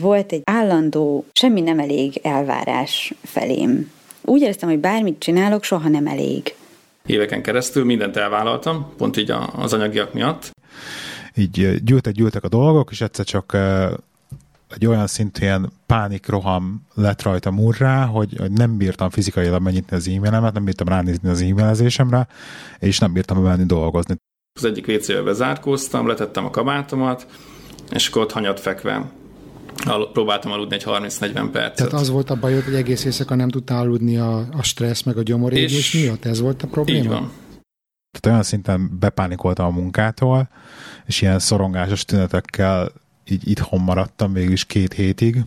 Volt egy állandó, semmi nem elég elvárás felém. Úgy éreztem, hogy bármit csinálok, soha nem elég. Éveken keresztül mindent elvállaltam, pont így az anyagiak miatt. Így gyűltek-gyűltek a dolgok, és egyszer csak egy olyan szintű ilyen pánikroham lett rajta murrá, hogy, hogy nem bírtam fizikailag megnyitni az e-mailemet, nem bírtam ránézni az e-mailezésemre, és nem bírtam bemenni dolgozni. Az egyik WC-be bezárkóztam, letettem a kabátomat, és akkor ott hanyat fekve al- próbáltam aludni egy 30-40 percet. Tehát az volt a bajod, hogy egész éjszaka nem tudtál aludni a, a stressz meg a gyomorégés miatt? Ez volt a probléma? Így van. Tehát olyan szinten bepánikoltam a munkától, és ilyen szorongásos tünetekkel így itthon maradtam végül két hétig.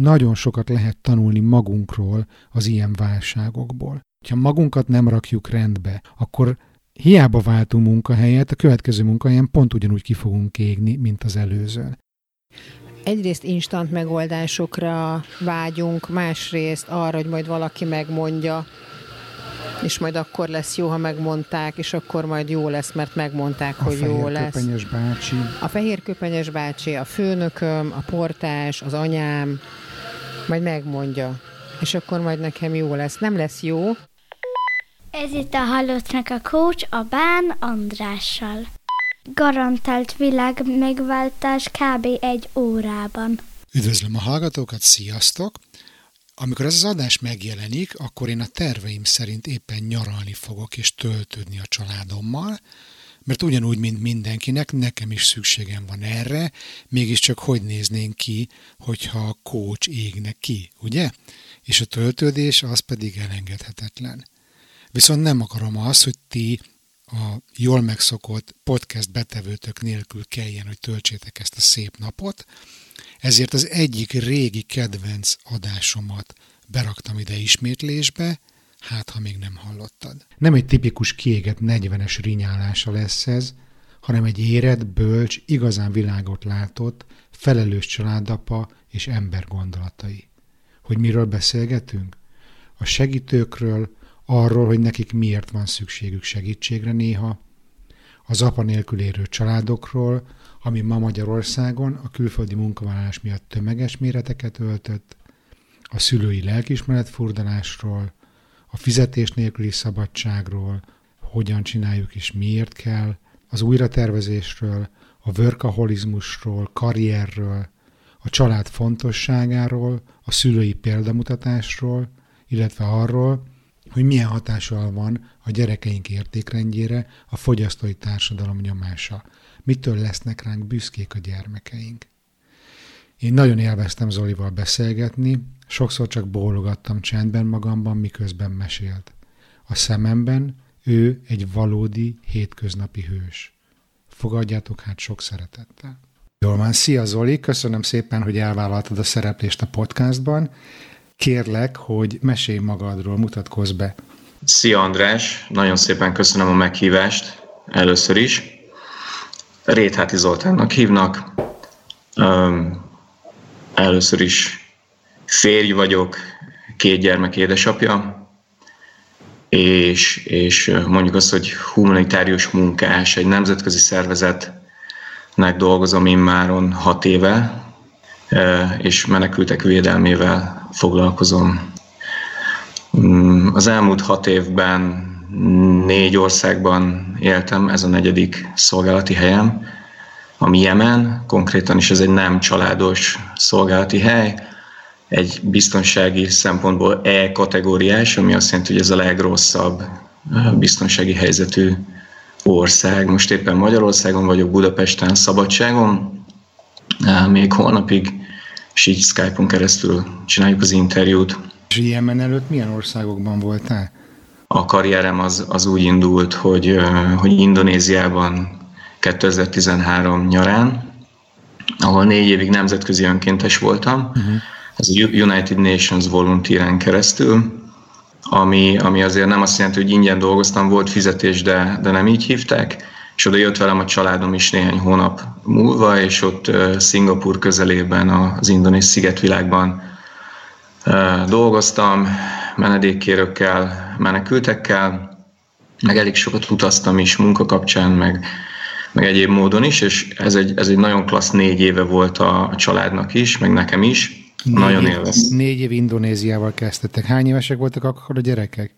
Nagyon sokat lehet tanulni magunkról az ilyen válságokból. Ha magunkat nem rakjuk rendbe, akkor hiába váltunk munkahelyet, a következő munkahelyen pont ugyanúgy ki fogunk égni, mint az előzőn. Egyrészt instant megoldásokra vágyunk, másrészt arra, hogy majd valaki megmondja, és majd akkor lesz jó, ha megmondták, és akkor majd jó lesz, mert megmondták, a hogy jó lesz. köpenyes bácsi. A fehér köpenyes bácsi, a főnököm, a portás, az anyám, majd megmondja, és akkor majd nekem jó lesz. Nem lesz jó. Ez itt a Halottnak a coach a Bán Andrással. Garantált világ megváltás kb. egy órában. Üdvözlöm a hallgatókat, sziasztok! Amikor ez az adás megjelenik, akkor én a terveim szerint éppen nyaralni fogok és töltődni a családommal, mert ugyanúgy, mint mindenkinek, nekem is szükségem van erre, mégiscsak hogy néznénk ki, hogyha a coach égne ki, ugye? És a töltődés az pedig elengedhetetlen. Viszont nem akarom azt, hogy ti a jól megszokott podcast betevőtök nélkül kelljen, hogy töltsétek ezt a szép napot, ezért az egyik régi kedvenc adásomat beraktam ide ismétlésbe, hát ha még nem hallottad. Nem egy tipikus kiégett 40-es rinyálása lesz ez, hanem egy érett, bölcs, igazán világot látott, felelős családapa és ember gondolatai. Hogy miről beszélgetünk? A segítőkről, arról, hogy nekik miért van szükségük segítségre néha, az apa nélkül érő családokról, ami ma Magyarországon a külföldi munkavállalás miatt tömeges méreteket öltött, a szülői lelkismeretfurdalásról, a fizetés nélküli szabadságról, hogyan csináljuk és miért kell, az újratervezésről, a workaholizmusról, karrierről, a család fontosságáról, a szülői példamutatásról, illetve arról, hogy milyen hatással van a gyerekeink értékrendjére a fogyasztói társadalom nyomása. Mitől lesznek ránk büszkék a gyermekeink. Én nagyon élveztem Zolival beszélgetni, sokszor csak bólogattam csendben magamban, miközben mesélt. A szememben ő egy valódi hétköznapi hős. Fogadjátok hát sok szeretettel. Jól van, szia Zoli, köszönöm szépen, hogy elvállaltad a szereplést a podcastban. Kérlek, hogy mesélj magadról, mutatkozz be. Szia András, nagyon szépen köszönöm a meghívást először is. Rétháti Zoltánnak hívnak. Először is férj vagyok, két gyermek édesapja, és, és mondjuk azt, hogy humanitárius munkás, egy nemzetközi szervezetnek dolgozom immáron hat éve, és menekültek védelmével foglalkozom. Mm, az elmúlt hat évben négy országban éltem, ez a negyedik szolgálati helyem, ami Jemen, konkrétan is ez egy nem családos szolgálati hely, egy biztonsági szempontból E kategóriás, ami azt jelenti, hogy ez a legrosszabb biztonsági helyzetű ország. Most éppen Magyarországon vagyok, Budapesten, Szabadságon, még holnapig, és így Skype-on keresztül csináljuk az interjút. És Jemen előtt milyen országokban voltál? A karrierem az, az úgy indult, hogy, hogy Indonéziában 2013 nyarán, ahol négy évig nemzetközi önkéntes voltam, uh-huh. ez a United Nations volunteeren keresztül, ami, ami azért nem azt jelenti, hogy ingyen dolgoztam, volt fizetés, de, de nem így hívták, és oda jött velem a családom is néhány hónap múlva, és ott Szingapur közelében az indonéz szigetvilágban dolgoztam, menedékkérőkkel, menekültekkel, meg elég sokat utaztam is munka kapcsán, meg meg egyéb módon is, és ez egy, ez egy nagyon klassz négy éve volt a családnak is, meg nekem is. Négy nagyon élvez. Négy év Indonéziával kezdtetek. Hány évesek voltak akkor a gyerekek?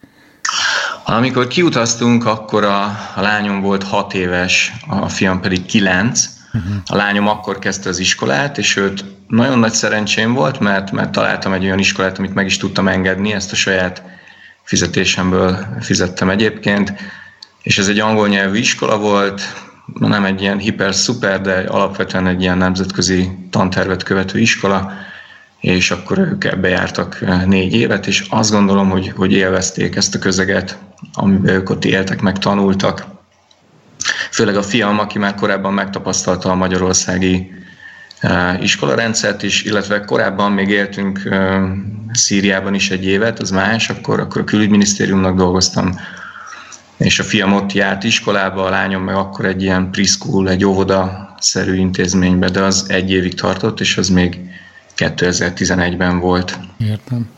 Amikor kiutaztunk, akkor a, a lányom volt hat éves, a fiam pedig kilenc. Uh-huh. A lányom akkor kezdte az iskolát, és őt nagyon nagy szerencsém volt, mert, mert találtam egy olyan iskolát, amit meg is tudtam engedni, ezt a saját fizetésemből fizettem egyébként, és ez egy angol nyelvű iskola volt, nem egy ilyen hiper-szuper, de alapvetően egy ilyen nemzetközi tantervet követő iskola, és akkor ők ebbe jártak négy évet, és azt gondolom, hogy, hogy élvezték ezt a közeget, amiben ők ott éltek, meg tanultak. Főleg a fiam, aki már korábban megtapasztalta a magyarországi iskolarendszert is, illetve korábban még éltünk Szíriában is egy évet, az más, akkor, akkor a külügyminisztériumnak dolgoztam, és a fiam ott járt iskolába, a lányom meg akkor egy ilyen preschool, egy óvoda-szerű intézménybe, de az egy évig tartott, és az még 2011-ben volt. Értem.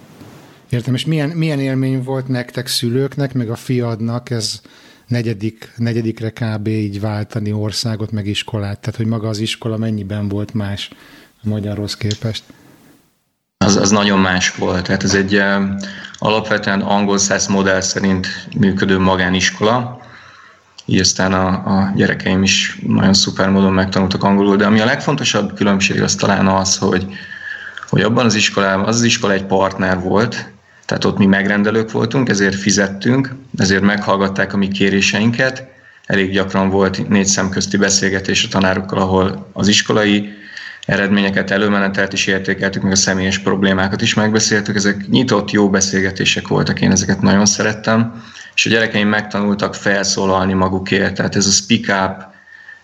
Értem, és milyen, milyen élmény volt nektek szülőknek, meg a fiadnak ez negyedik, negyedikre kb. így váltani országot, meg iskolát? Tehát, hogy maga az iskola mennyiben volt más a magyarhoz képest? Az, az nagyon más volt. Tehát ez egy uh, alapvetően angol száz modell szerint működő magániskola, így aztán a, a gyerekeim is nagyon szuper módon megtanultak angolul, de ami a legfontosabb különbség az talán az, hogy, hogy abban az iskolában, az az iskola egy partner volt, tehát ott mi megrendelők voltunk, ezért fizettünk, ezért meghallgatták a mi kéréseinket. Elég gyakran volt négy szemközti beszélgetés a tanárokkal, ahol az iskolai eredményeket, előmenetelt is értékeltük, meg a személyes problémákat is megbeszéltük. Ezek nyitott, jó beszélgetések voltak, én ezeket nagyon szerettem. És a gyerekeim megtanultak felszólalni magukért, tehát ez a speak up,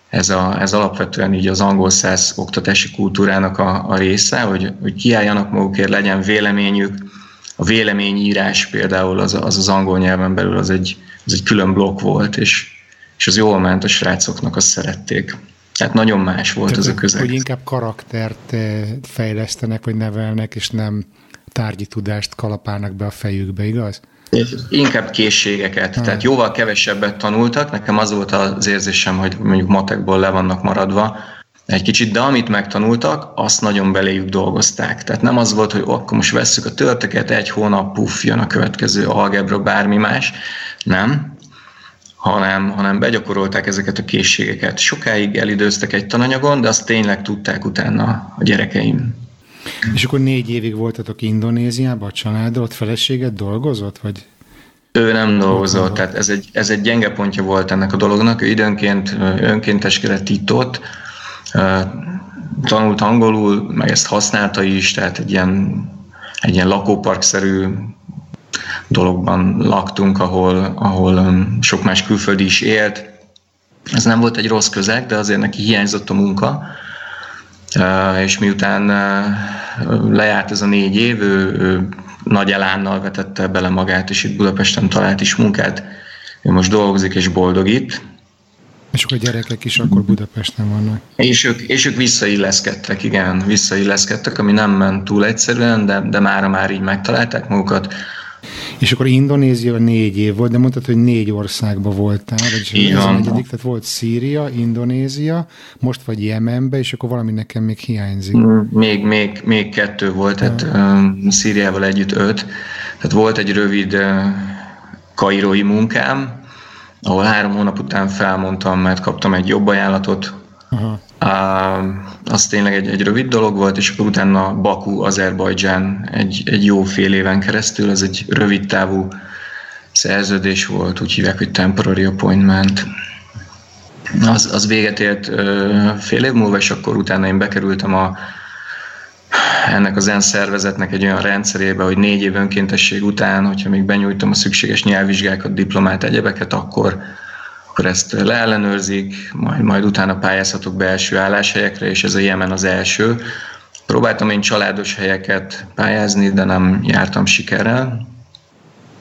ez, a, ez alapvetően így az angol száz oktatási kultúrának a, a része, hogy, hogy kiálljanak magukért, legyen véleményük, a véleményírás például az az, az angol nyelven belül az egy, az egy külön blokk volt, és, és az jól ment a srácoknak, azt szerették. Tehát nagyon más volt Tehát, az a közeg. Hogy inkább karaktert eh, fejlesztenek, vagy nevelnek, és nem tárgyi tudást kalapálnak be a fejükbe, igaz? Inkább készségeket, ha. tehát jóval kevesebbet tanultak. Nekem az volt az érzésem, hogy mondjuk matekból le vannak maradva, egy kicsit, de amit megtanultak, azt nagyon beléjük dolgozták. Tehát nem az volt, hogy akkor most vesszük a törteket, egy hónap, puff, jön a következő algebra, bármi más. Nem, hanem, hanem begyakorolták ezeket a készségeket. Sokáig elidőztek egy tananyagon, de azt tényleg tudták utána a gyerekeim. És akkor négy évig voltatok Indonéziában a családdal, ott feleséget dolgozott, vagy? Ő nem dolgozott, tehát ez egy, ez egy gyenge pontja volt ennek a dolognak. Ő időnként önkénteskedett itt ott, tanult angolul, meg ezt használta is, tehát egy ilyen, egy ilyen lakóparkszerű dologban laktunk, ahol, ahol sok más külföldi is élt. Ez nem volt egy rossz közeg, de azért neki hiányzott a munka, és miután lejárt ez a négy év, ő, ő nagy elánnal vetette bele magát, és itt Budapesten talált is munkát. Ő most dolgozik és boldog itt, és akkor a gyerekek is akkor Budapesten vannak. És ők, és ők visszailleszkedtek, igen, visszailleszkedtek, ami nem ment túl egyszerűen, de, de mára már így megtalálták magukat. És akkor Indonézia négy év volt, de mondtad, hogy négy országban voltál, vagyis így ez van. a negyedik, tehát volt Szíria, Indonézia, most vagy Jemenbe, és akkor valami nekem még hiányzik. Mm, még, még, még kettő volt, tehát um, Szíriával együtt öt. Tehát volt egy rövid uh, kairói munkám, ahol három hónap után felmondtam, mert kaptam egy jobb ajánlatot. Aha. Az tényleg egy, egy rövid dolog volt, és akkor utána Baku, Azerbajdzsán egy, egy jó fél éven keresztül, ez egy rövid távú szerződés volt, úgy hívják, hogy temporary appointment. Az, az véget ért fél év múlva, és akkor utána én bekerültem a ennek az ENSZ szervezetnek egy olyan rendszerébe, hogy négy év önkéntesség után, hogyha még benyújtom a szükséges nyelvvizsgákat, diplomát, egyebeket, akkor, akkor ezt leellenőrzik, majd, majd utána pályázhatok be első álláshelyekre, és ez a Jemen az első. Próbáltam én családos helyeket pályázni, de nem jártam sikerrel,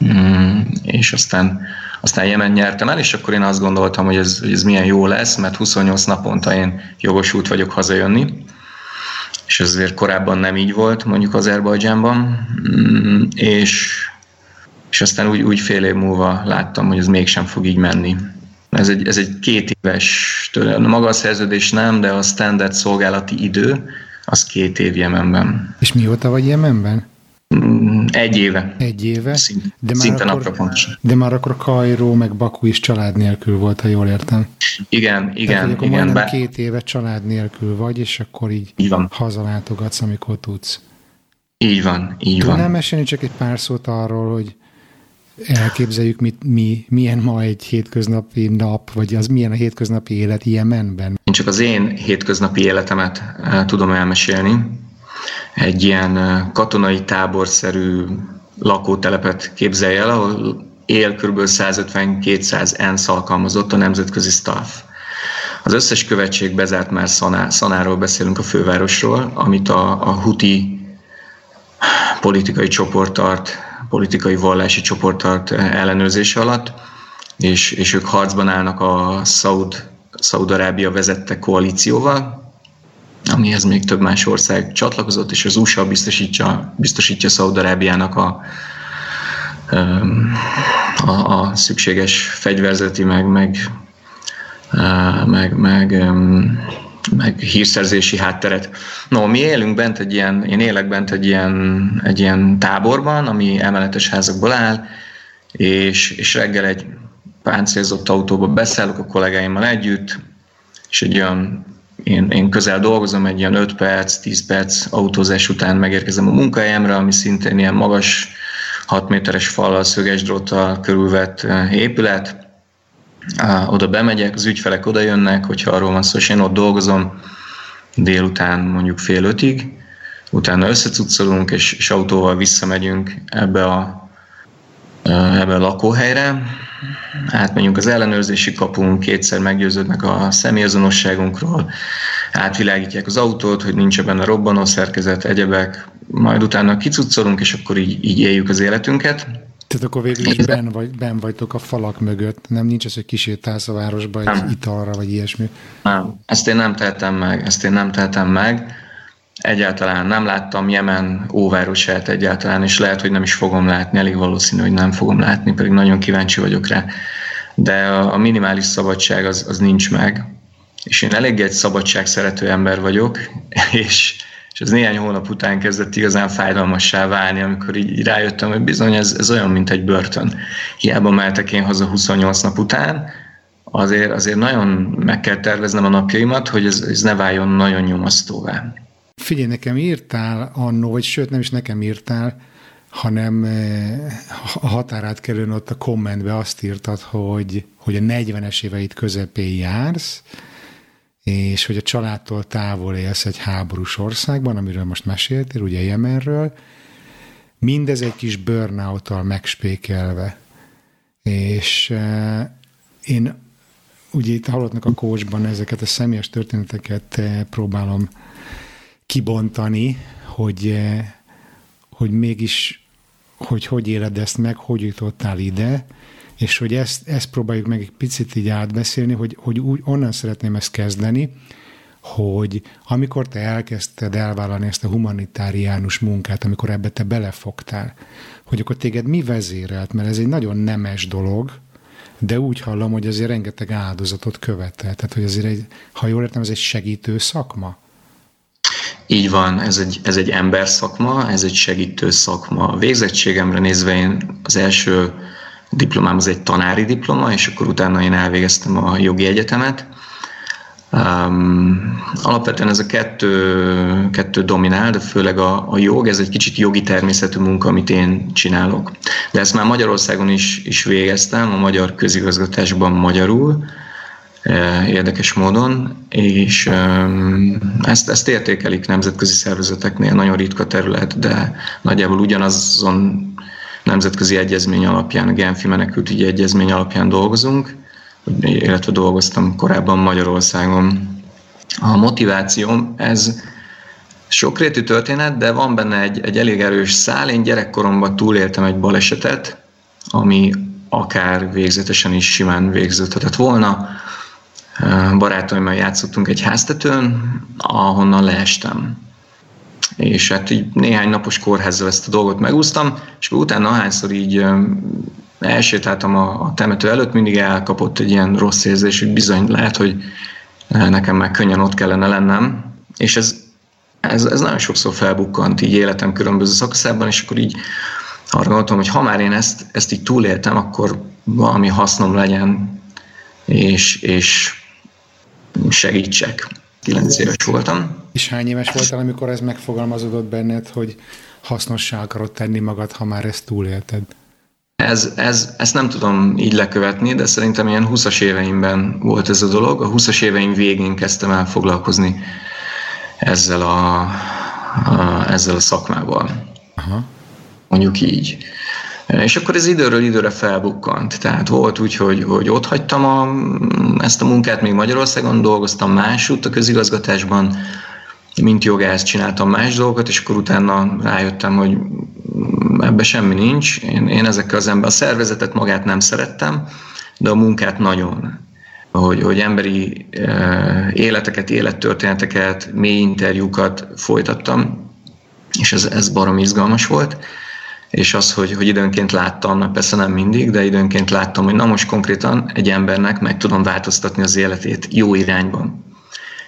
mm, és aztán, aztán Jemen nyertem el, és akkor én azt gondoltam, hogy ez, hogy ez milyen jó lesz, mert 28 naponta én jogosult vagyok hazajönni, és ez azért korábban nem így volt, mondjuk Azerbajdzsánban, mm, és, és aztán úgy, úgy fél év múlva láttam, hogy ez mégsem fog így menni. Ez egy, ez egy két éves, maga a szerződés nem, de a standard szolgálati idő, az két év Jemenben. És mióta vagy Jemenben? Mm, egy éve. Egy éve? Szint, de már szinte akkor, napra pontosan. De már akkor Kairó meg Baku is család nélkül volt, ha jól értem. Igen, igen. Tehát, akkor igen, majdnem két éve család nélkül vagy, és akkor így, így van. hazalátogatsz, amikor tudsz. Így van, így Tudnál van. Nem mesélni csak egy pár szót arról, hogy elképzeljük, mit, mi, milyen ma egy hétköznapi nap, vagy az milyen a hétköznapi élet Jemenben? Én csak az én hétköznapi életemet uh, tudom elmesélni. Egy ilyen uh, katonai táborszerű lakótelepet képzelj el, ahol él kb. 150-200 ENSZ alkalmazott a nemzetközi staff. Az összes követség bezárt már Szaná, Szanáról beszélünk a fővárosról, amit a, a Huti politikai csoport tart politikai vallási csoport tart ellenőrzése alatt, és, és ők harcban állnak a Szaud, Szaud-Arábia vezette koalícióval, amihez még több más ország csatlakozott, és az USA biztosítja, biztosítja Szaud-Arábiának a, a, a szükséges fegyverzeti, meg, meg, meg, meg meg hírszerzési hátteret. No, mi élünk bent egy ilyen, én élek bent egy ilyen, egy ilyen táborban, ami emeletes házakból áll, és, és reggel egy páncélzott autóba beszállok a kollégáimmal együtt, és egy olyan, én, én közel dolgozom, egy ilyen 5 perc, 10 perc autózás után megérkezem a munkahelyemre, ami szintén ilyen magas, 6 méteres fallal, szöges dróttal körülvett eh, oda bemegyek, az ügyfelek oda jönnek, hogyha arról van szó, és én ott dolgozom délután mondjuk fél ötig, utána összecuccolunk, és, és autóval visszamegyünk ebbe a, ebbe a lakóhelyre, átmegyünk az ellenőrzési kapunk, kétszer meggyőződnek a személyazonosságunkról, átvilágítják az autót, hogy nincs benne robbanó szerkezet, egyebek, majd utána kicuccolunk, és akkor így, így éljük az életünket. Tehát akkor végül is ben, vagy, ben vagytok a falak mögött, nem nincs ez, hogy kisétálsz a városba egy nem. italra, vagy ilyesmi? Nem, ezt én nem tehetem meg, ezt én nem tehetem meg. Egyáltalán nem láttam Jemen óvárosát egyáltalán, és lehet, hogy nem is fogom látni, elég valószínű, hogy nem fogom látni, pedig nagyon kíváncsi vagyok rá. De a minimális szabadság az, az nincs meg. És én elég egy szabadság szerető ember vagyok, és és ez néhány hónap után kezdett igazán fájdalmassá válni, amikor így rájöttem, hogy bizony ez, ez olyan, mint egy börtön. Hiába mehetek én haza 28 nap után, azért, azért nagyon meg kell terveznem a napjaimat, hogy ez, ez ne váljon nagyon nyomasztóvá. Figyelj, nekem írtál annó, vagy sőt nem is nekem írtál, hanem eh, a határát kerülni ott a kommentbe azt írtad, hogy, hogy a 40-es éveit közepén jársz, és hogy a családtól távol élsz egy háborús országban, amiről most meséltél, ugye Jemenről, mindez egy kis burnout megspékelve. És eh, én ugye itt hallottnak a coachban ezeket a személyes történeteket eh, próbálom kibontani, hogy, eh, hogy mégis hogy hogy éled ezt meg, hogy jutottál ide, és hogy ezt, ezt próbáljuk meg egy picit így átbeszélni, hogy, hogy úgy onnan szeretném ezt kezdeni, hogy amikor te elkezdted elvállalni ezt a humanitáriánus munkát, amikor ebbe te belefogtál, hogy akkor téged mi vezérelt, mert ez egy nagyon nemes dolog, de úgy hallom, hogy azért rengeteg áldozatot követel. Tehát, hogy azért, egy, ha jól értem, ez egy segítő szakma. Így van, ez egy, ez egy ember szakma, ez egy segítő szakma. A végzettségemre nézve én az első diplomám az egy tanári diploma, és akkor utána én elvégeztem a jogi egyetemet. Um, alapvetően ez a kettő, kettő dominál, de főleg a, a jog, ez egy kicsit jogi természetű munka, amit én csinálok. De ezt már Magyarországon is, is végeztem, a magyar közigazgatásban magyarul, e, érdekes módon, és ezt, ezt értékelik nemzetközi szervezeteknél, nagyon ritka terület, de nagyjából ugyanazon nemzetközi egyezmény alapján, a Genfi menekültügyi egyezmény alapján dolgozunk, illetve dolgoztam korábban Magyarországon. A motivációm, ez sokrétű történet, de van benne egy, egy elég erős szál. Én gyerekkoromban túléltem egy balesetet, ami akár végzetesen is simán végződhetett volna. Barátaimmal játszottunk egy háztetőn, ahonnan leestem és hát így néhány napos kórházzal ezt a dolgot megúsztam, és utána ahányszor így elsétáltam a, a temető előtt, mindig elkapott egy ilyen rossz érzés, hogy bizony lehet, hogy nekem már könnyen ott kellene lennem, és ez, ez, ez nagyon sokszor felbukkant így életem különböző szakaszában, és akkor így arra gondoltam, hogy ha már én ezt, ezt így túléltem, akkor valami hasznom legyen, és, és segítsek. 9 éves voltam. És hány éves voltál, amikor ez megfogalmazódott benned, hogy hasznossá akarod tenni magad, ha már ezt túlélted? Ez, ez, ezt nem tudom így lekövetni, de szerintem ilyen 20-as éveimben volt ez a dolog. A 20-as éveim végén kezdtem el foglalkozni ezzel a, a, ezzel a szakmával. Aha. Mondjuk így. És akkor ez időről időre felbukkant. Tehát volt úgy, hogy, hogy ott hagytam a, ezt a munkát, még Magyarországon dolgoztam másút a közigazgatásban, mint jogász csináltam más dolgokat, és akkor utána rájöttem, hogy ebbe semmi nincs. Én, én ezekkel az ember, a szervezetet magát nem szerettem, de a munkát nagyon. Hogy, hogy emberi e, életeket, élettörténeteket, mély interjúkat folytattam, és ez, ez barom izgalmas volt és az, hogy, hogy időnként láttam, persze nem mindig, de időnként láttam, hogy na most konkrétan egy embernek meg tudom változtatni az életét jó irányban.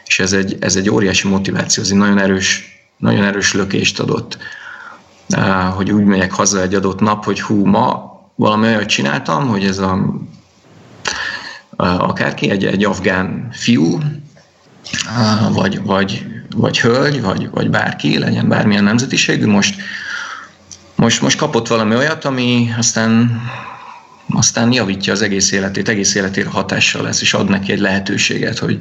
És ez egy, ez egy óriási motiváció, ez egy nagyon erős, nagyon erős lökést adott, hogy úgy megyek haza egy adott nap, hogy hú, ma valami olyat csináltam, hogy ez a akárki, egy, egy afgán fiú, vagy, vagy, vagy hölgy, vagy, vagy bárki, legyen bármilyen nemzetiségű, most most, most kapott valami olyat, ami aztán, aztán javítja az egész életét, egész életére hatással lesz, és ad neki egy lehetőséget, hogy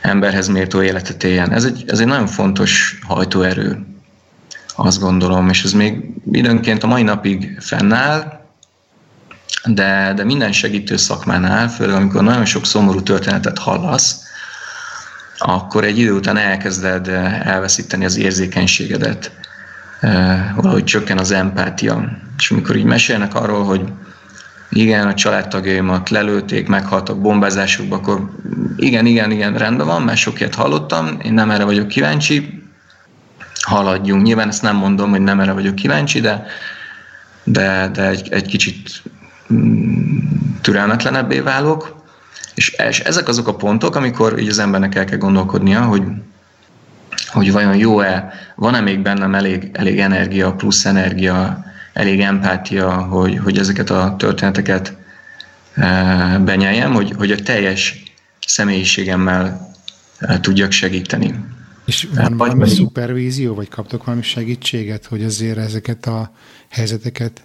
emberhez méltó életet éljen. Ez egy, ez egy nagyon fontos hajtóerő, azt gondolom, és ez még időnként a mai napig fennáll, de, de minden segítő szakmánál, főleg amikor nagyon sok szomorú történetet hallasz, akkor egy idő után elkezded elveszíteni az érzékenységedet valahogy csökken az empátia. És amikor így mesélnek arról, hogy igen, a családtagjaimat lelőtték, meghaltak bombázásokba, akkor igen, igen, igen, rendben van, mert sok ilyet hallottam, én nem erre vagyok kíváncsi, haladjunk. Nyilván ezt nem mondom, hogy nem erre vagyok kíváncsi, de, de, de egy, egy kicsit mm, türelmetlenebbé válok, és, és ezek azok a pontok, amikor így az embernek el kell gondolkodnia, hogy hogy vajon jó-e, van-e még bennem elég, elég energia, plusz energia, elég empátia, hogy, hogy ezeket a történeteket e, benyeljem, hogy, hogy a teljes személyiségemmel e, tudjak segíteni. És van vagy valami szupervízió, vagy kaptok valami segítséget, hogy azért ezeket a helyzeteket,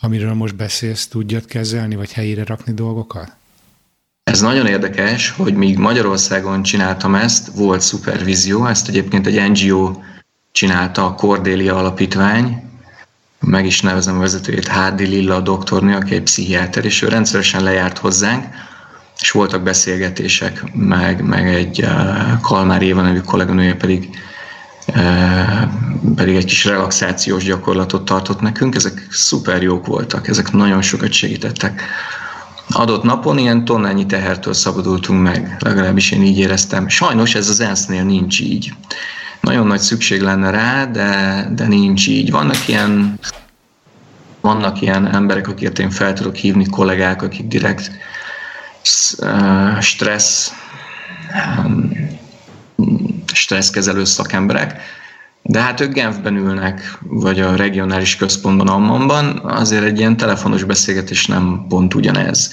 amiről most beszélsz, tudjad kezelni, vagy helyére rakni dolgokat? Ez nagyon érdekes, hogy míg Magyarországon csináltam ezt, volt szupervízió, ezt egyébként egy NGO csinálta, a Cordélia Alapítvány, meg is nevezem a vezetőjét, Hádi Lilla doktornő, aki egy pszichiáter, és ő rendszeresen lejárt hozzánk, és voltak beszélgetések, meg, meg egy uh, Kalmár Éva nevű kolléganője pedig uh, pedig egy kis relaxációs gyakorlatot tartott nekünk, ezek szuper jók voltak, ezek nagyon sokat segítettek adott napon ilyen tonnányi tehertől szabadultunk meg, legalábbis én így éreztem. Sajnos ez az ENSZ-nél nincs így. Nagyon nagy szükség lenne rá, de, de nincs így. Vannak ilyen, vannak ilyen emberek, akiket én fel tudok hívni, kollégák, akik direkt stressz, stresszkezelő szakemberek, de hát ők Genfben ülnek, vagy a regionális központban, Ammanban, azért egy ilyen telefonos beszélgetés nem pont ugyanez.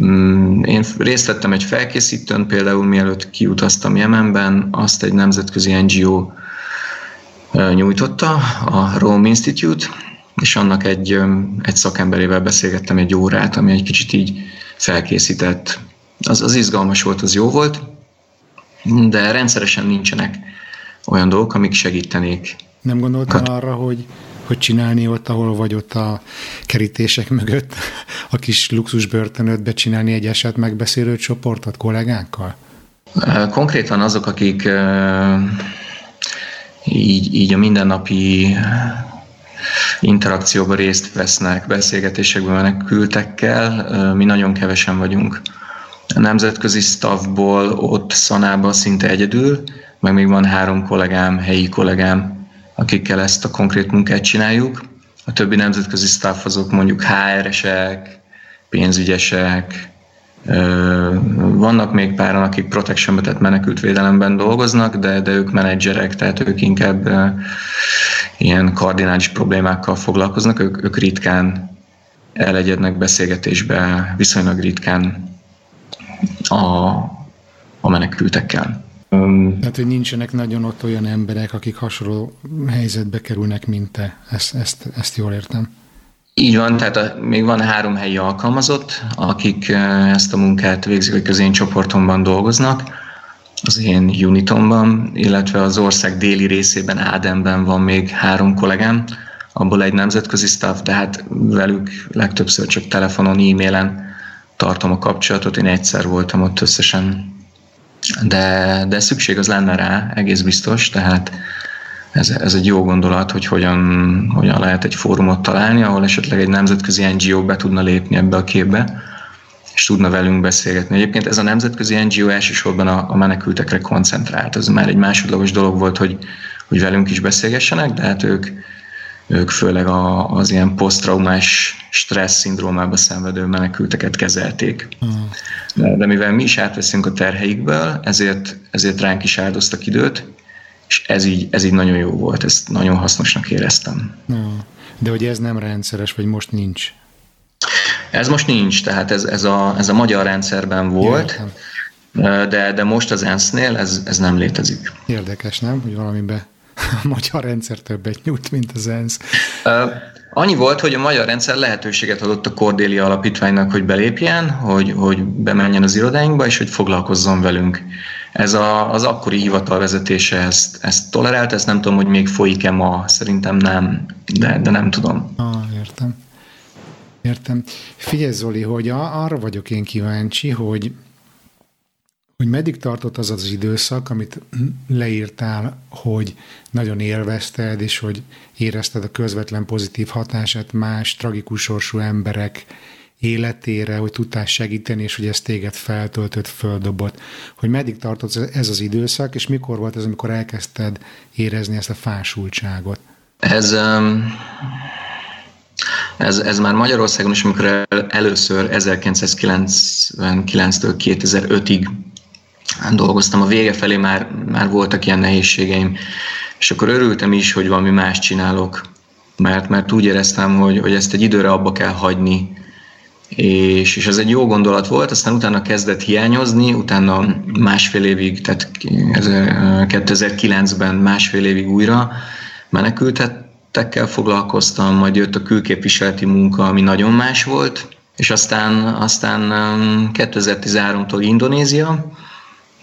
Mm, én részt vettem egy felkészítőn, például mielőtt kiutaztam Jemenben, azt egy nemzetközi NGO nyújtotta, a Rome Institute, és annak egy, egy szakemberével beszélgettem egy órát, ami egy kicsit így felkészített. Az, az izgalmas volt, az jó volt, de rendszeresen nincsenek olyan dolgok, amik segítenék. Nem gondoltál Kat... arra, hogy, hogy csinálni ott, ahol vagy ott a kerítések mögött, a kis luxus börtönöt csinálni egy eset megbeszélő csoportot kollégánkkal? Konkrétan azok, akik így, így a mindennapi interakcióban részt vesznek, beszélgetésekben menekültekkel, mi nagyon kevesen vagyunk. A nemzetközi staffból ott Szanában szinte egyedül, meg még van három kollégám, helyi kollégám, akikkel ezt a konkrét munkát csináljuk. a többi nemzetközi staff azok mondjuk HR-esek, pénzügyesek, vannak még páran, akik protection tehát menekült védelemben dolgoznak, de, de ők menedzserek, tehát ők inkább ilyen kardinális problémákkal foglalkoznak, ők, ők ritkán elegyednek beszélgetésbe, viszonylag ritkán a, a menekültekkel. Tehát, hogy nincsenek nagyon ott olyan emberek, akik hasonló helyzetbe kerülnek, mint te. Ezt, ezt, ezt jól értem. Így van, tehát a, még van három helyi alkalmazott, akik ezt a munkát végzik, az én csoportomban dolgoznak, az én unitomban, illetve az ország déli részében, Ádenben van még három kollégám, abból egy nemzetközi staff, de hát velük legtöbbször csak telefonon, e-mailen tartom a kapcsolatot. Én egyszer voltam ott összesen de, de szükség az lenne rá, egész biztos, tehát ez, ez egy jó gondolat, hogy hogyan, hogyan lehet egy fórumot találni, ahol esetleg egy nemzetközi NGO be tudna lépni ebbe a képbe, és tudna velünk beszélgetni. Egyébként ez a nemzetközi NGO elsősorban a, a menekültekre koncentrált. Ez már egy másodlagos dolog volt, hogy, hogy velünk is beszélgessenek, de hát ők, ők főleg a, az ilyen posztraumás stressz szindrómába szenvedő menekülteket kezelték. Hmm. De, de mivel mi is átveszünk a terheikből, ezért, ezért ránk is áldoztak időt, és ez így, ez így nagyon jó volt, ezt nagyon hasznosnak éreztem. De hogy ez nem rendszeres, vagy most nincs? Ez most nincs, tehát ez, ez, a, ez a magyar rendszerben volt, de, de most az ENSZ-nél ez, ez nem létezik. Érdekes, nem? Hogy valamiben a magyar rendszer többet nyújt, mint az ENSZ. Annyi volt, hogy a magyar rendszer lehetőséget adott a Cordélia Alapítványnak, hogy belépjen, hogy, hogy bemenjen az irodáinkba, és hogy foglalkozzon velünk. Ez a, az akkori hivatal vezetése ezt, ezt tolerált, ezt nem tudom, hogy még folyik-e ma, szerintem nem, de, de nem tudom. Ah, értem. Értem. Figyelj Zoli, hogy arra vagyok én kíváncsi, hogy hogy meddig tartott az az időszak, amit leírtál, hogy nagyon élvezted, és hogy érezted a közvetlen pozitív hatását más tragikus sorsú emberek életére, hogy tudtál segíteni, és hogy ez téged feltöltött, földobott. Hogy meddig tartott ez az időszak, és mikor volt ez, amikor elkezdted érezni ezt a fásultságot? Ez, ez, ez már Magyarországon is, amikor először 1999-től 2005-ig dolgoztam, a vége felé már, már voltak ilyen nehézségeim, és akkor örültem is, hogy valami más csinálok, mert, mert úgy éreztem, hogy, hogy ezt egy időre abba kell hagyni, és, és ez egy jó gondolat volt, aztán utána kezdett hiányozni, utána másfél évig, tehát 2009-ben másfél évig újra menekültettekkel foglalkoztam, majd jött a külképviseleti munka, ami nagyon más volt, és aztán, aztán 2013-tól Indonézia,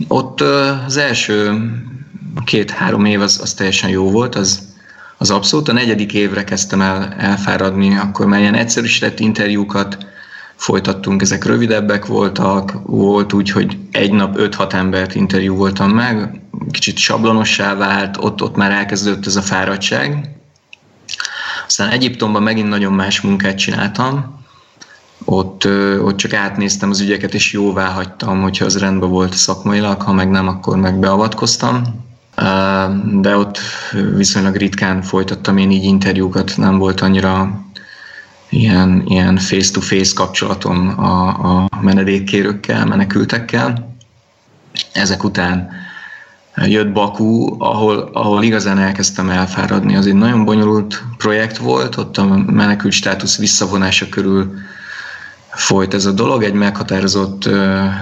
ott az első két-három év az, az teljesen jó volt, az, az abszolút. A negyedik évre kezdtem el elfáradni, akkor már ilyen egyszerűsített interjúkat folytattunk, ezek rövidebbek voltak, volt úgy, hogy egy nap 5-6 embert interjú voltam meg, kicsit sablonossá vált, ott, ott már elkezdődött ez a fáradtság. Aztán Egyiptomban megint nagyon más munkát csináltam, ott, ott csak átnéztem az ügyeket, és jóvá hagytam, hogyha az rendben volt szakmailag, ha meg nem, akkor meg beavatkoztam. De ott viszonylag ritkán folytattam én így interjúkat, nem volt annyira ilyen, ilyen face-to-face kapcsolatom a, a menedékkérőkkel, menekültekkel. Ezek után jött Baku, ahol, ahol igazán elkezdtem elfáradni. Az egy nagyon bonyolult projekt volt, ott a menekült státusz visszavonása körül folyt ez a dolog egy meghatározott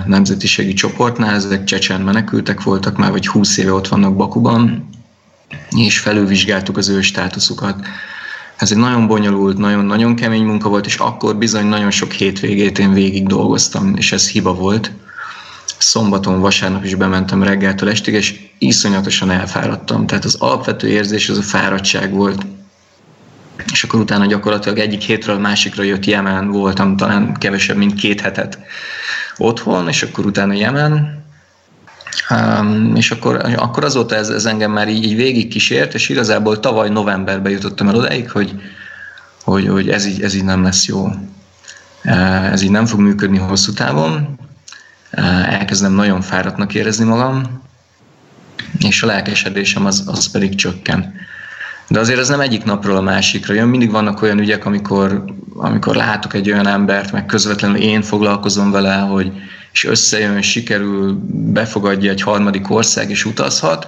nemzetiségi csoportnál, ezek csecsen menekültek voltak már, vagy 20 éve ott vannak Bakuban, és felülvizsgáltuk az ő státuszukat. Ez egy nagyon bonyolult, nagyon-nagyon kemény munka volt, és akkor bizony nagyon sok hétvégét én végig dolgoztam, és ez hiba volt. Szombaton, vasárnap is bementem reggeltől estig, és iszonyatosan elfáradtam. Tehát az alapvető érzés az a fáradtság volt, és akkor utána gyakorlatilag egyik hétről másikra jött Jemen, voltam talán kevesebb, mint két hetet otthon, és akkor utána Jemen, Um, és akkor, akkor azóta ez, ez engem már így, így végig kísért, és igazából tavaly novemberben jutottam el odáig, hogy, hogy, hogy ez, így, ez így nem lesz jó. Ez így nem fog működni hosszú távon. Elkezdem nagyon fáradtnak érezni magam, és a lelkesedésem az, az pedig csökken. De azért ez nem egyik napról a másikra jön. Mindig vannak olyan ügyek, amikor, amikor látok egy olyan embert, meg közvetlenül én foglalkozom vele, hogy és összejön, sikerül, befogadja egy harmadik ország és utazhat,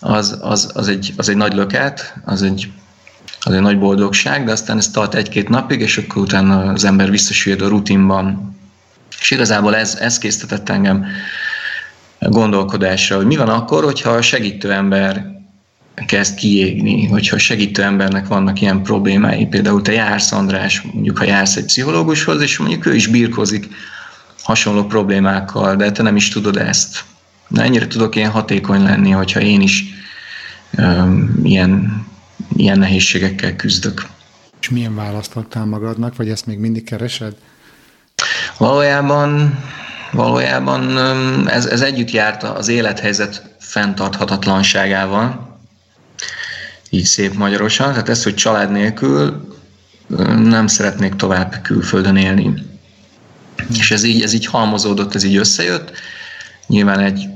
az, az, az, egy, az egy nagy löket, az egy, az egy nagy boldogság, de aztán ez tart egy-két napig, és akkor utána az ember visszasüllyed a rutinban. És igazából ez, ez késztetett engem gondolkodásra, hogy mi van akkor, hogyha a segítő ember kezd kiégni, hogyha segítő embernek vannak ilyen problémái, például te jársz, András, mondjuk ha jársz egy pszichológushoz, és mondjuk ő is birkozik hasonló problémákkal, de te nem is tudod ezt. Na ennyire tudok én hatékony lenni, hogyha én is um, ilyen, ilyen nehézségekkel küzdök. És milyen választ adtál magadnak, vagy ezt még mindig keresed? Valójában, valójában ez, ez együtt járt az élethelyzet fenntarthatatlanságával, így szép magyarosan, tehát ez, hogy család nélkül nem szeretnék tovább külföldön élni. És ez így, ez így halmozódott, ez így összejött. Nyilván egy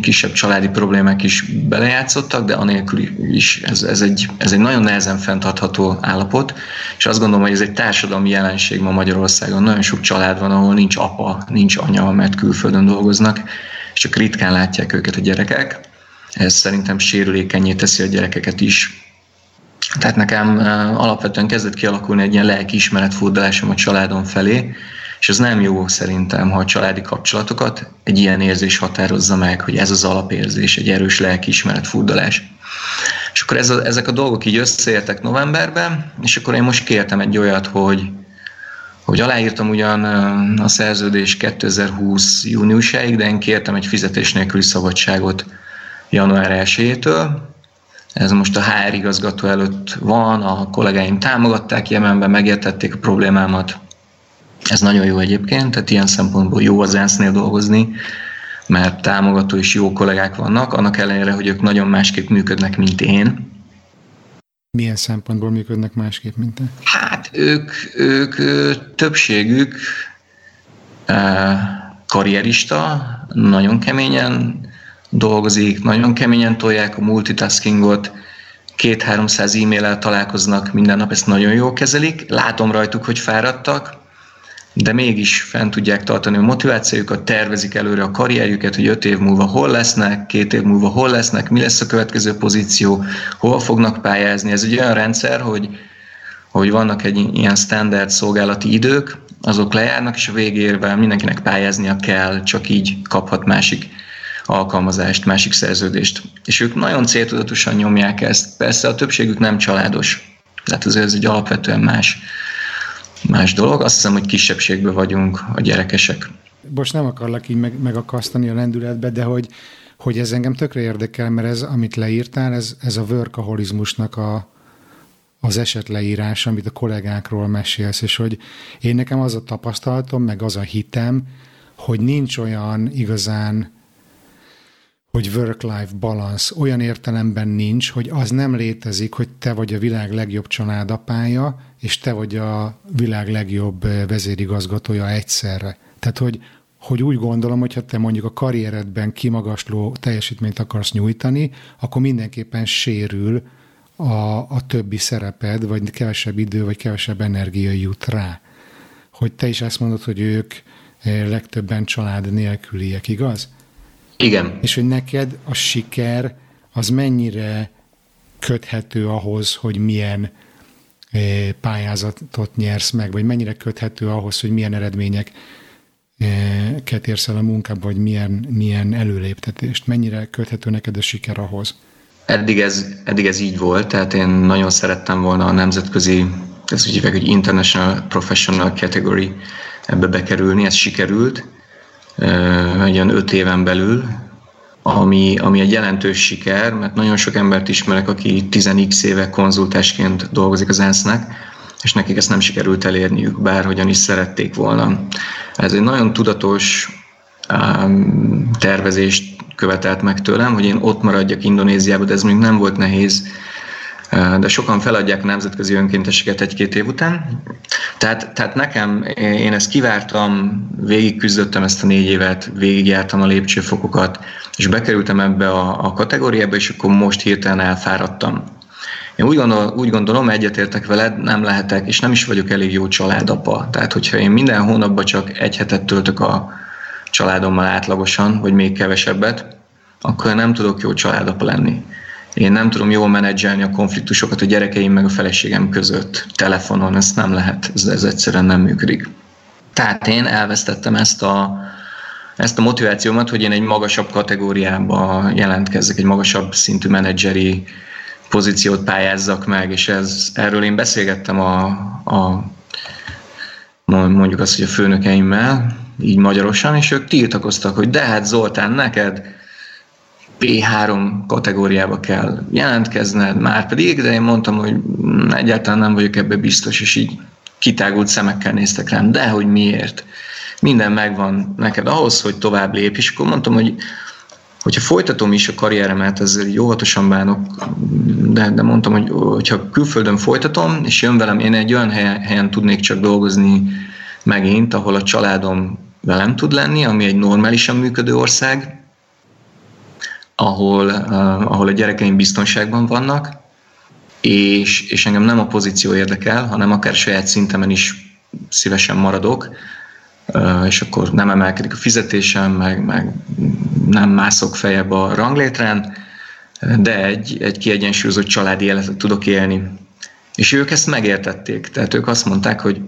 kisebb családi problémák is belejátszottak, de anélkül is ez, ez, egy, ez egy nagyon nehezen fenntartható állapot, és azt gondolom, hogy ez egy társadalmi jelenség ma Magyarországon. Nagyon sok család van, ahol nincs apa, nincs anya, mert külföldön dolgoznak, és csak ritkán látják őket a gyerekek. Ez szerintem sérülékenyé teszi a gyerekeket is. Tehát nekem alapvetően kezdett kialakulni egy ilyen lelkiismeret furdalásom a családom felé, és ez nem jó szerintem, ha a családi kapcsolatokat egy ilyen érzés határozza meg, hogy ez az alapérzés, egy erős lelkiismeret furdalás. És akkor ez a, ezek a dolgok így összeértek novemberben, és akkor én most kértem egy olyat, hogy, hogy aláírtam ugyan a szerződés 2020 júniusáig, de én kértem egy fizetés nélküli szabadságot január 1-től. Ez most a HR igazgató előtt van, a kollégáim támogatták Jemenben, megértették a problémámat, ez nagyon jó egyébként, tehát ilyen szempontból jó az ENSZ-nél dolgozni, mert támogató és jó kollégák vannak, annak ellenére, hogy ők nagyon másképp működnek, mint én. Milyen szempontból működnek másképp, mint te? Hát ők, ők többségük karrierista, nagyon keményen dolgozik, nagyon keményen tolják a multitaskingot, két-háromszáz e-mail találkoznak minden nap, ezt nagyon jól kezelik. Látom rajtuk, hogy fáradtak, de mégis fent tudják tartani a motivációjukat, tervezik előre a karrierjüket, hogy öt év múlva hol lesznek, két év múlva hol lesznek, mi lesz a következő pozíció, hol fognak pályázni. Ez egy olyan rendszer, hogy, hogy vannak egy ilyen standard szolgálati idők, azok lejárnak, és a végérben mindenkinek pályáznia kell, csak így kaphat másik alkalmazást, másik szerződést. És ők nagyon céltudatosan nyomják ezt. Persze a többségük nem családos, tehát azért ez egy alapvetően más más dolog. Azt hiszem, hogy kisebbségben vagyunk a gyerekesek. Most nem akarlak így meg, megakasztani a lendületbe, de hogy, hogy ez engem tökre érdekel, mert ez, amit leírtál, ez, ez a workaholizmusnak a, az esetleírás, amit a kollégákról mesélsz, és hogy én nekem az a tapasztalatom, meg az a hitem, hogy nincs olyan igazán hogy work-life balance olyan értelemben nincs, hogy az nem létezik, hogy te vagy a világ legjobb családapája, és te vagy a világ legjobb eh, vezérigazgatója egyszerre. Tehát, hogy, hogy úgy gondolom, hogy ha te mondjuk a karrieredben kimagasló teljesítményt akarsz nyújtani, akkor mindenképpen sérül a, a többi szereped, vagy kevesebb idő, vagy kevesebb energia jut rá. Hogy te is ezt mondod, hogy ők eh, legtöbben család nélküliek, igaz? Igen. És hogy neked a siker az mennyire köthető ahhoz, hogy milyen eh, pályázatot nyersz meg, vagy mennyire köthető ahhoz, hogy milyen eredmények ket érsz el a munkába, vagy milyen, milyen előléptetést? Mennyire köthető neked a siker ahhoz? Eddig ez, eddig ez így volt, tehát én nagyon szerettem volna a nemzetközi, ez úgy hívják, hogy International Professional Category ebbe bekerülni, ez sikerült, egy olyan öt éven belül, ami, ami egy jelentős siker, mert nagyon sok embert ismerek, aki 10x éve konzultásként dolgozik az ENSZ-nek, és nekik ezt nem sikerült elérniük, bárhogyan is szerették volna. Ez egy nagyon tudatos um, tervezést követelt meg tőlem, hogy én ott maradjak Indonéziában, de ez még nem volt nehéz, de sokan feladják a nemzetközi önkénteseket egy-két év után. Tehát, tehát nekem, én ezt kivártam, végig küzdöttem ezt a négy évet, végigjártam a lépcsőfokokat, és bekerültem ebbe a, a kategóriába, és akkor most hirtelen elfáradtam. Én úgy, gondol, úgy gondolom, egyetértek veled, nem lehetek, és nem is vagyok elég jó családapa. Tehát, hogyha én minden hónapban csak egy hetet töltök a családommal átlagosan, vagy még kevesebbet, akkor nem tudok jó családapa lenni. Én nem tudom jól menedzselni a konfliktusokat a gyerekeim meg a feleségem között telefonon, ezt nem lehet, ez, ez egyszerűen nem működik. Tehát én elvesztettem ezt a, ezt a motivációmat, hogy én egy magasabb kategóriába jelentkezzek, egy magasabb szintű menedzseri pozíciót pályázzak meg, és ez, erről én beszélgettem a, a mondjuk azt, hogy a főnökeimmel, így magyarosan, és ők tiltakoztak, hogy de hát Zoltán, neked P3 kategóriába kell jelentkezned, már pedig, de én mondtam, hogy egyáltalán nem vagyok ebbe biztos, és így kitágult szemekkel néztek rám, de hogy miért? Minden megvan neked ahhoz, hogy tovább lép, és akkor mondtam, hogy hogyha folytatom is a karrieremet, ezzel így óvatosan bánok, de, de mondtam, hogy hogyha külföldön folytatom, és jön velem, én egy olyan helyen, helyen tudnék csak dolgozni megint, ahol a családom velem tud lenni, ami egy normálisan működő ország, ahol, uh, ahol a gyerekeim biztonságban vannak, és, és engem nem a pozíció érdekel, hanem akár saját szintemen is szívesen maradok, uh, és akkor nem emelkedik a fizetésem, meg, meg nem mászok fejebb a ranglétrán, de egy, egy kiegyensúlyozott családi életet tudok élni. És ők ezt megértették, tehát ők azt mondták, hogy,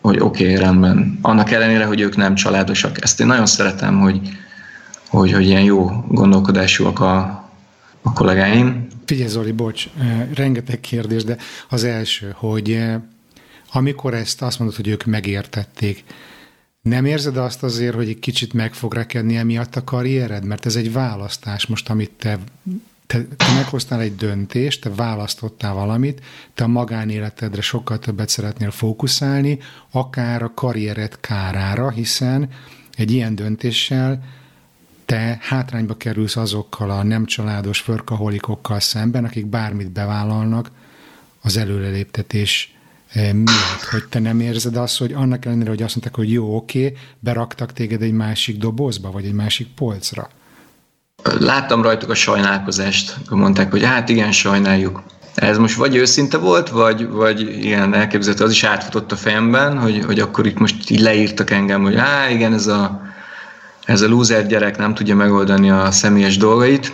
hogy oké, okay, rendben. Annak ellenére, hogy ők nem családosak. Ezt én nagyon szeretem, hogy, hogy, hogy ilyen jó gondolkodásúak a, a kollégáim. Figyelj Zoli, bocs, rengeteg kérdés, de az első, hogy amikor ezt azt mondod, hogy ők megértették, nem érzed azt azért, hogy egy kicsit meg fog rekedni emiatt a karriered? Mert ez egy választás most, amit te, te, te meghoztál egy döntést, te választottál valamit, te a magánéletedre sokkal többet szeretnél fókuszálni, akár a karriered kárára, hiszen egy ilyen döntéssel te hátrányba kerülsz azokkal a nem családos förkaholikokkal szemben, akik bármit bevállalnak az előreléptetés eh, miatt, hogy te nem érzed azt, hogy annak ellenére, hogy azt mondták, hogy jó, oké, beraktak téged egy másik dobozba, vagy egy másik polcra. Láttam rajtuk a sajnálkozást, akkor mondták, hogy hát igen, sajnáljuk. Ez most vagy őszinte volt, vagy, vagy ilyen elképzelhető, az is átfutott a fejemben, hogy, hogy akkor itt most így leírtak engem, hogy á, igen, ez a ez a loser gyerek nem tudja megoldani a személyes dolgait.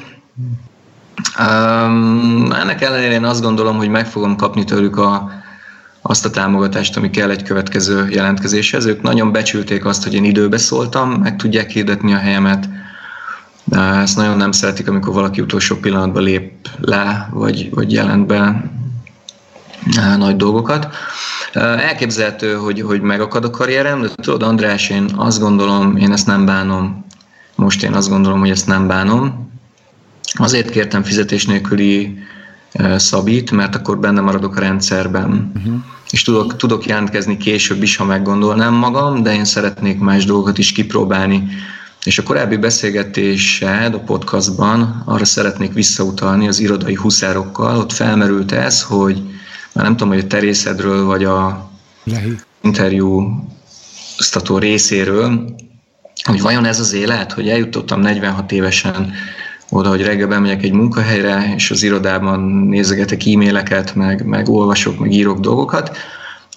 Um, ennek ellenére én azt gondolom, hogy meg fogom kapni tőlük a, azt a támogatást, ami kell egy következő jelentkezéshez. Ők nagyon becsülték azt, hogy én időbe szóltam, meg tudják hirdetni a helyemet. De ezt nagyon nem szeretik, amikor valaki utolsó pillanatban lép le, vagy, vagy jelent be nagy dolgokat. Elképzelhető, hogy, hogy megakad a karrierem, de tudod, András, én azt gondolom, én ezt nem bánom. Most én azt gondolom, hogy ezt nem bánom. Azért kértem fizetés nélküli szabít, mert akkor benne maradok a rendszerben. Uh-huh. És tudok, tudok jelentkezni később is, ha meggondolnám magam, de én szeretnék más dolgokat is kipróbálni. És a korábbi beszélgetésed a podcastban arra szeretnék visszautalni az irodai huszárokkal. Ott felmerült ez, hogy már nem tudom, hogy a terészedről, vagy a Lehi. interjú részéről, hogy vajon ez az élet, hogy eljutottam 46 évesen oda, hogy reggel bemegyek egy munkahelyre, és az irodában nézegetek e-maileket, meg, meg olvasok, meg írok dolgokat,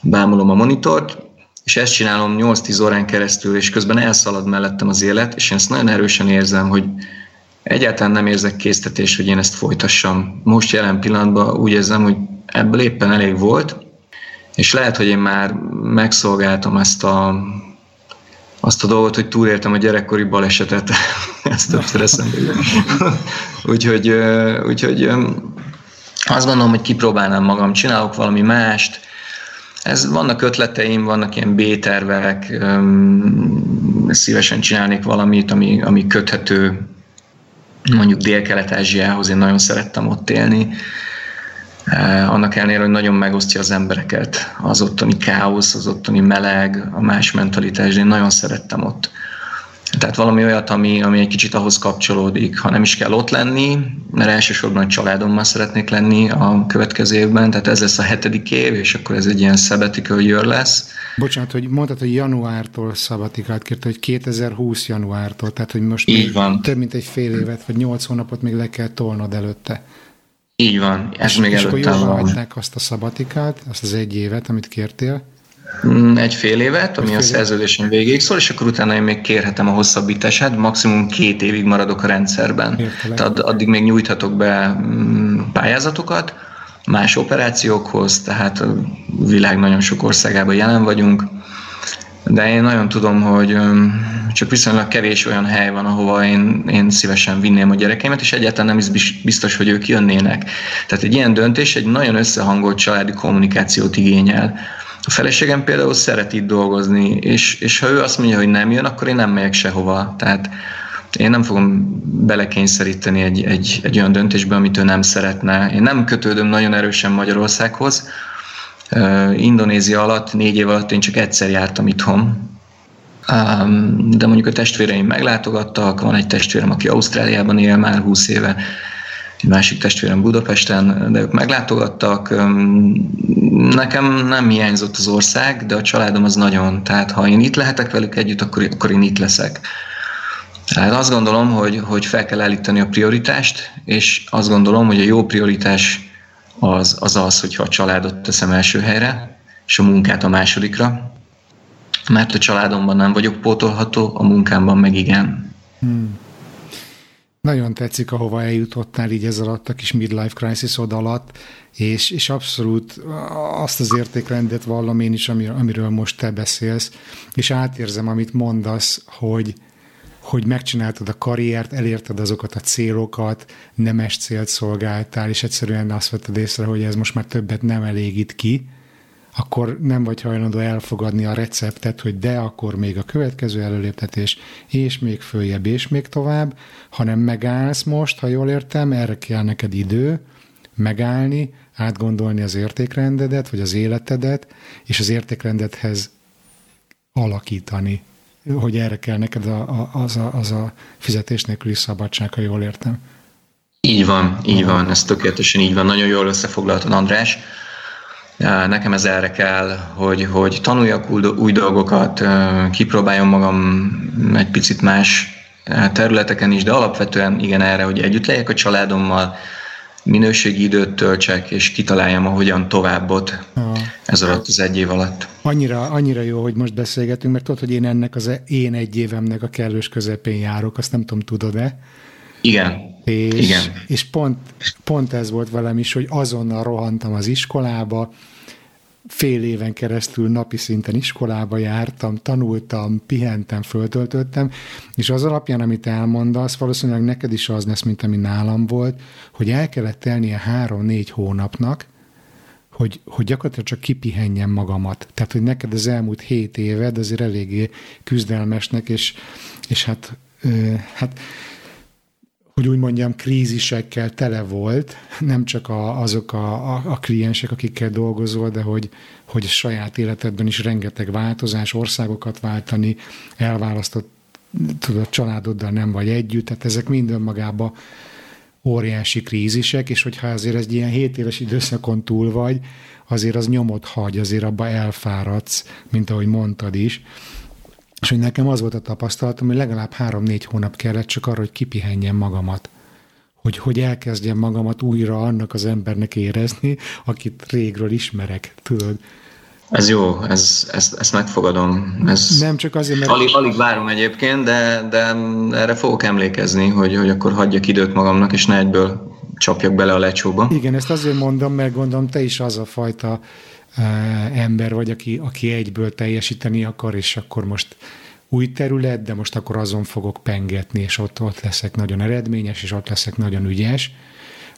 bámulom a monitort, és ezt csinálom 8-10 órán keresztül, és közben elszalad mellettem az élet, és én ezt nagyon erősen érzem, hogy egyáltalán nem érzek késztetést, hogy én ezt folytassam. Most jelen pillanatban úgy érzem, hogy ebből éppen elég volt, és lehet, hogy én már megszolgáltam ezt a, azt a dolgot, hogy túléltem a gyerekkori balesetet, ezt többször eszembe úgyhogy, úgyhogy azt gondolom, hogy kipróbálnám magam, csinálok valami mást, ez, vannak ötleteim, vannak ilyen B-tervek, szívesen csinálnék valamit, ami, ami köthető mondjuk Dél-Kelet-Ázsiához, én nagyon szerettem ott élni, annak ellenére, hogy nagyon megosztja az embereket. Az ottani káosz, az ottani meleg, a más mentalitás, én nagyon szerettem ott. Tehát valami olyat, ami, ami egy kicsit ahhoz kapcsolódik, ha nem is kell ott lenni, mert elsősorban a családommal szeretnék lenni a következő évben, tehát ez lesz a hetedik év, és akkor ez egy ilyen sabbatical year lesz. Bocsánat, hogy mondtad, hogy januártól szabatikát kérte, hogy 2020 januártól, tehát hogy most Így van. több mint egy fél évet, vagy nyolc hónapot még le kell tolnod előtte. Így van, ez és, még és akkor előttem jóvá azt a szabatikát, azt az egy évet, amit kértél. Mm, Egy fél évet, ami a fél év. szerződésen végéig szól, és akkor utána én még kérhetem a hosszabbítását, maximum két évig maradok a rendszerben. Értelek. Tehát addig még nyújthatok be mm, pályázatokat más operációkhoz, tehát a világ nagyon sok országában jelen vagyunk, de én nagyon tudom, hogy csak viszonylag kevés olyan hely van, ahova én, én szívesen vinném a gyerekeimet, és egyáltalán nem is biztos, hogy ők jönnének. Tehát egy ilyen döntés egy nagyon összehangolt családi kommunikációt igényel. A feleségem például szeret itt dolgozni, és, és ha ő azt mondja, hogy nem jön, akkor én nem megyek sehova. Tehát én nem fogom belekényszeríteni egy, egy, egy olyan döntésbe, amit ő nem szeretne. Én nem kötődöm nagyon erősen Magyarországhoz. Indonézia alatt, négy év alatt én csak egyszer jártam itthon, de mondjuk a testvéreim meglátogattak, van egy testvérem, aki Ausztráliában él már 20 éve, egy másik testvérem Budapesten, de ők meglátogattak. Nekem nem hiányzott az ország, de a családom az nagyon. Tehát ha én itt lehetek velük együtt, akkor, akkor én itt leszek. Tehát azt gondolom, hogy, hogy fel kell állítani a prioritást, és azt gondolom, hogy a jó prioritás az az, az hogyha a családot teszem első helyre, és a munkát a másodikra, mert a családomban nem vagyok pótolható, a munkámban meg igen. Hmm. Nagyon tetszik, ahova eljutottál így ez alatt a kis midlife crisis oda alatt, és, és abszolút azt az értékrendet vallom én is, amiről most te beszélsz, és átérzem, amit mondasz, hogy, hogy megcsináltad a karriert, elérted azokat a célokat, nemes célt szolgáltál, és egyszerűen azt vetted észre, hogy ez most már többet nem elégít ki, akkor nem vagy hajlandó elfogadni a receptet, hogy de akkor még a következő előléptetés, és még följebb, és még tovább, hanem megállsz most, ha jól értem, erre kell neked idő, megállni, átgondolni az értékrendedet, vagy az életedet, és az értékrendedhez alakítani, hogy erre kell neked a, a, az, a, az a fizetés nélküli szabadság, ha jól értem. Így van, így van, ez tökéletesen így van. Nagyon jól összefoglaltad, András. Nekem ez erre kell, hogy, hogy tanuljak új dolgokat, kipróbáljam magam egy picit más területeken is, de alapvetően igen erre, hogy együtt legyek a családommal, minőségi időt töltsek, és kitaláljam, ahogyan továbbot Aha. ez alatt az egy év alatt. Annyira, annyira jó, hogy most beszélgetünk, mert tudod, hogy én ennek az én egy évemnek a kellős közepén járok, azt nem tudom, tudod-e? Igen. És, Igen. és pont, pont ez volt velem is, hogy azonnal rohantam az iskolába, fél éven keresztül napi szinten iskolába jártam, tanultam, pihentem, föltöltöttem, és az alapján, amit elmondasz, valószínűleg neked is az lesz, mint ami nálam volt, hogy el kellett telnie három-négy hónapnak, hogy, hogy gyakorlatilag csak kipihenjem magamat. Tehát, hogy neked az elmúlt hét éved azért eléggé küzdelmesnek, és, és hát, hát hogy úgy mondjam, krízisekkel tele volt, nem csak a, azok a, a, a kliensek, akikkel dolgozol, de hogy, hogy saját életedben is rengeteg változás, országokat váltani, elválasztott tudod, családoddal nem vagy együtt, tehát ezek mind önmagában óriási krízisek, és hogyha azért egy ilyen 7 éves időszakon túl vagy, azért az nyomot hagy, azért abba elfáradsz, mint ahogy mondtad is, és hogy nekem az volt a tapasztalatom, hogy legalább három-négy hónap kellett csak arra, hogy kipihenjem magamat. Hogy, hogy elkezdjem magamat újra annak az embernek érezni, akit régről ismerek, tudod. Ez jó, ez, ezt, ezt megfogadom. Ez nem csak azért, mert... Alig, alig várom egyébként, de, de erre fogok emlékezni, hogy, hogy akkor hagyjak időt magamnak, és ne egyből csapjak bele a lecsóba. Igen, ezt azért mondom, mert gondolom te is az a fajta ember vagy, aki, aki egyből teljesíteni akar, és akkor most új terület, de most akkor azon fogok pengetni, és ott, ott leszek nagyon eredményes, és ott leszek nagyon ügyes,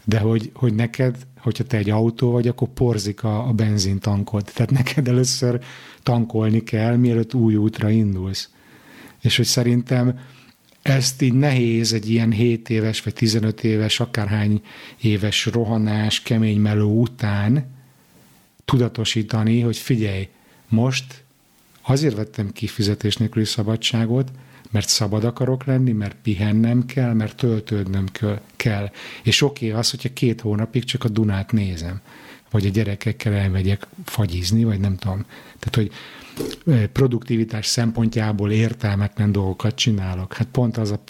de hogy, hogy neked, hogyha te egy autó vagy, akkor porzik a, a benzintankod. Tehát neked először tankolni kell, mielőtt új útra indulsz. És hogy szerintem ezt így nehéz egy ilyen 7 éves, vagy 15 éves, akárhány éves rohanás, kemény meló után tudatosítani, hogy figyelj, most azért vettem ki fizetés nélküli szabadságot, mert szabad akarok lenni, mert pihennem kell, mert töltődnöm kell. És oké okay az, hogyha két hónapig csak a Dunát nézem, vagy a gyerekekkel elmegyek fagyizni, vagy nem tudom. Tehát, hogy produktivitás szempontjából értelmetlen dolgokat csinálok. Hát pont az a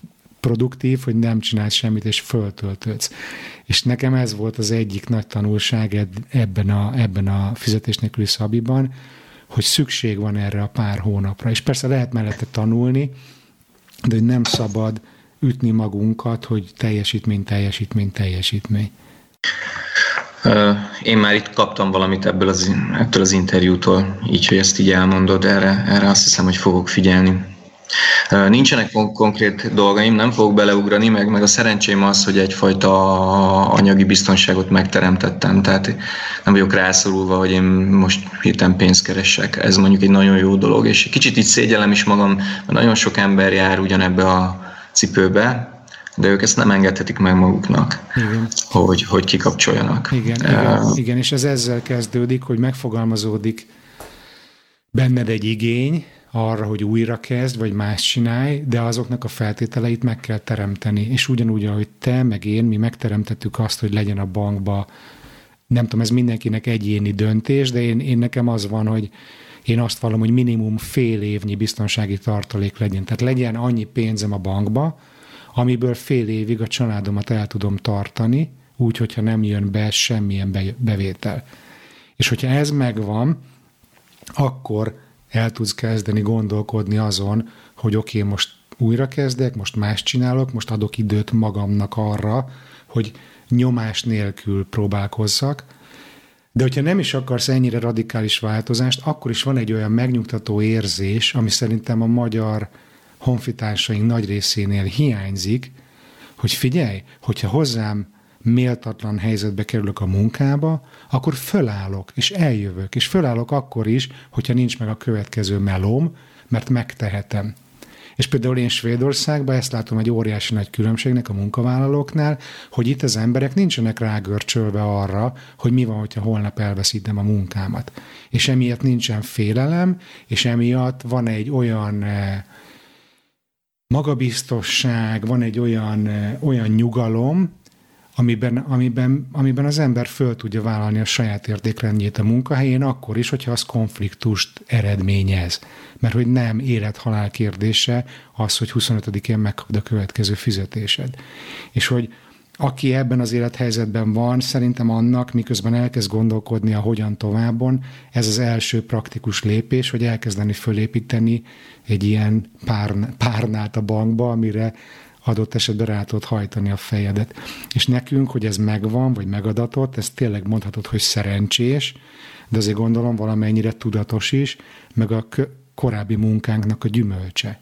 produktív, hogy nem csinálsz semmit, és föltöltődsz. És nekem ez volt az egyik nagy tanulság ebben a, ebben a fizetés nélküli szabiban, hogy szükség van erre a pár hónapra. És persze lehet mellette tanulni, de hogy nem szabad ütni magunkat, hogy teljesítmény, teljesítmény, teljesítmény. Én már itt kaptam valamit ebből az, ettől az interjútól, így, hogy ezt így elmondod, erre, erre azt hiszem, hogy fogok figyelni. Nincsenek konkrét dolgaim, nem fogok beleugrani, meg, meg a szerencsém az, hogy egyfajta anyagi biztonságot megteremtettem, tehát nem vagyok rászorulva, hogy én most hirtelen pénzt keresek. Ez mondjuk egy nagyon jó dolog, és kicsit így szégyellem is magam, mert nagyon sok ember jár ugyanebbe a cipőbe, de ők ezt nem engedhetik meg maguknak, igen. Hogy, hogy kikapcsoljanak. Igen, igen, uh, igen, és ez ezzel kezdődik, hogy megfogalmazódik benned egy igény, arra, hogy újra kezd, vagy más csinálj, de azoknak a feltételeit meg kell teremteni. És ugyanúgy, ahogy te, meg én, mi megteremtettük azt, hogy legyen a bankba, nem tudom, ez mindenkinek egyéni döntés, de én, én nekem az van, hogy én azt vallom, hogy minimum fél évnyi biztonsági tartalék legyen. Tehát legyen annyi pénzem a bankba, amiből fél évig a családomat el tudom tartani, úgy, hogyha nem jön be semmilyen bevétel. És hogyha ez megvan, akkor el tudsz kezdeni gondolkodni azon, hogy oké, okay, most újra kezdek, most más csinálok, most adok időt magamnak arra, hogy nyomás nélkül próbálkozzak, de hogyha nem is akarsz ennyire radikális változást, akkor is van egy olyan megnyugtató érzés, ami szerintem a magyar honfitársaink nagy részénél hiányzik, hogy figyelj, hogyha hozzám méltatlan helyzetbe kerülök a munkába, akkor fölállok, és eljövök, és fölállok akkor is, hogyha nincs meg a következő melóm, mert megtehetem. És például én Svédországban ezt látom egy óriási nagy különbségnek a munkavállalóknál, hogy itt az emberek nincsenek rágörcsölve arra, hogy mi van, hogyha holnap elveszítem a munkámat. És emiatt nincsen félelem, és emiatt van egy olyan eh, magabiztosság, van egy olyan, eh, olyan nyugalom, amiben, amiben, amiben az ember föl tudja vállalni a saját értékrendjét a munkahelyén, akkor is, hogyha az konfliktust eredményez. Mert hogy nem élet-halál kérdése az, hogy 25-én megkapd a következő fizetésed. És hogy aki ebben az élethelyzetben van, szerintem annak, miközben elkezd gondolkodni a hogyan továbbon, ez az első praktikus lépés, hogy elkezdeni fölépíteni egy ilyen párnát a bankba, amire adott esetben rá tudod hajtani a fejedet. És nekünk, hogy ez megvan, vagy megadatott, ez tényleg mondhatod, hogy szerencsés, de azért gondolom valamennyire tudatos is, meg a korábbi munkánknak a gyümölcse.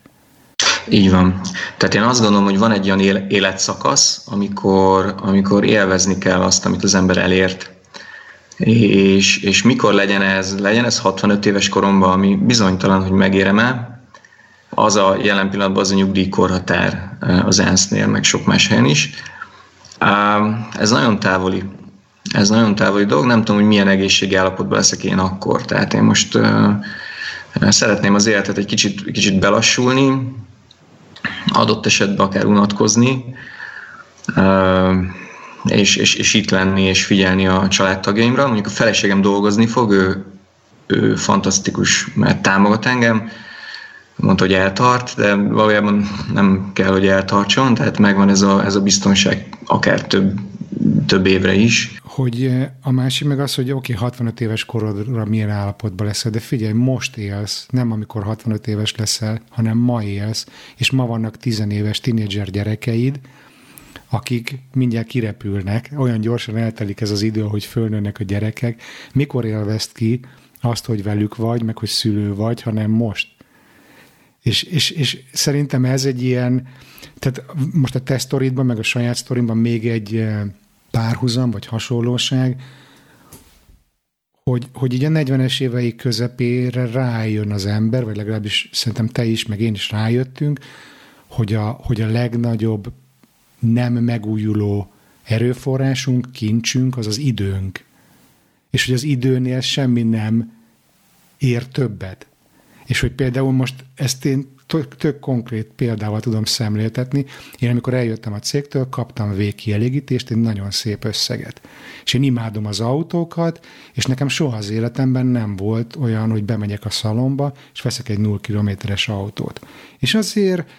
Így van. Tehát én azt gondolom, hogy van egy olyan életszakasz, amikor, amikor élvezni kell azt, amit az ember elért. És, és mikor legyen ez? Legyen ez 65 éves koromban, ami bizonytalan, hogy megérem-e, az a jelen pillanatban az a nyugdíjkorhatár eh, az ENSZ-nél, meg sok más helyen is. Ez nagyon távoli. Ez nagyon távoli dolog. Nem tudom, hogy milyen egészségi állapotban leszek én akkor. Tehát én most uh, szeretném az életet egy kicsit, kicsit belassulni, adott esetben akár unatkozni, uh, és, és, és itt lenni, és figyelni a családtagjaimra. Mondjuk a feleségem dolgozni fog, ő, ő fantasztikus, mert támogat engem, mondta, hogy eltart, de valójában nem kell, hogy eltartson, tehát megvan ez a, ez a biztonság akár több, több évre is. Hogy eh, a másik meg az, hogy oké, okay, 65 éves korodra milyen állapotban leszel, de figyelj, most élsz, nem amikor 65 éves leszel, hanem ma élsz, és ma vannak 10 éves tinédzser gyerekeid, akik mindjárt kirepülnek, olyan gyorsan eltelik ez az idő, hogy fölnőnek a gyerekek, mikor élvezt ki azt, hogy velük vagy, meg hogy szülő vagy, hanem most. És, és, és szerintem ez egy ilyen, tehát most a te sztoridban, meg a saját sztorimban még egy eh, párhuzam, vagy hasonlóság, hogy, hogy így a 40-es évei közepére rájön az ember, vagy legalábbis szerintem te is, meg én is rájöttünk, hogy a, hogy a legnagyobb nem megújuló erőforrásunk, kincsünk, az az időnk. És hogy az időnél semmi nem ér többet. És hogy például most ezt én tök, konkrét példával tudom szemléltetni. Én amikor eljöttem a cégtől, kaptam végkielégítést, egy nagyon szép összeget. És én imádom az autókat, és nekem soha az életemben nem volt olyan, hogy bemegyek a szalomba, és veszek egy 0 kilométeres autót. És azért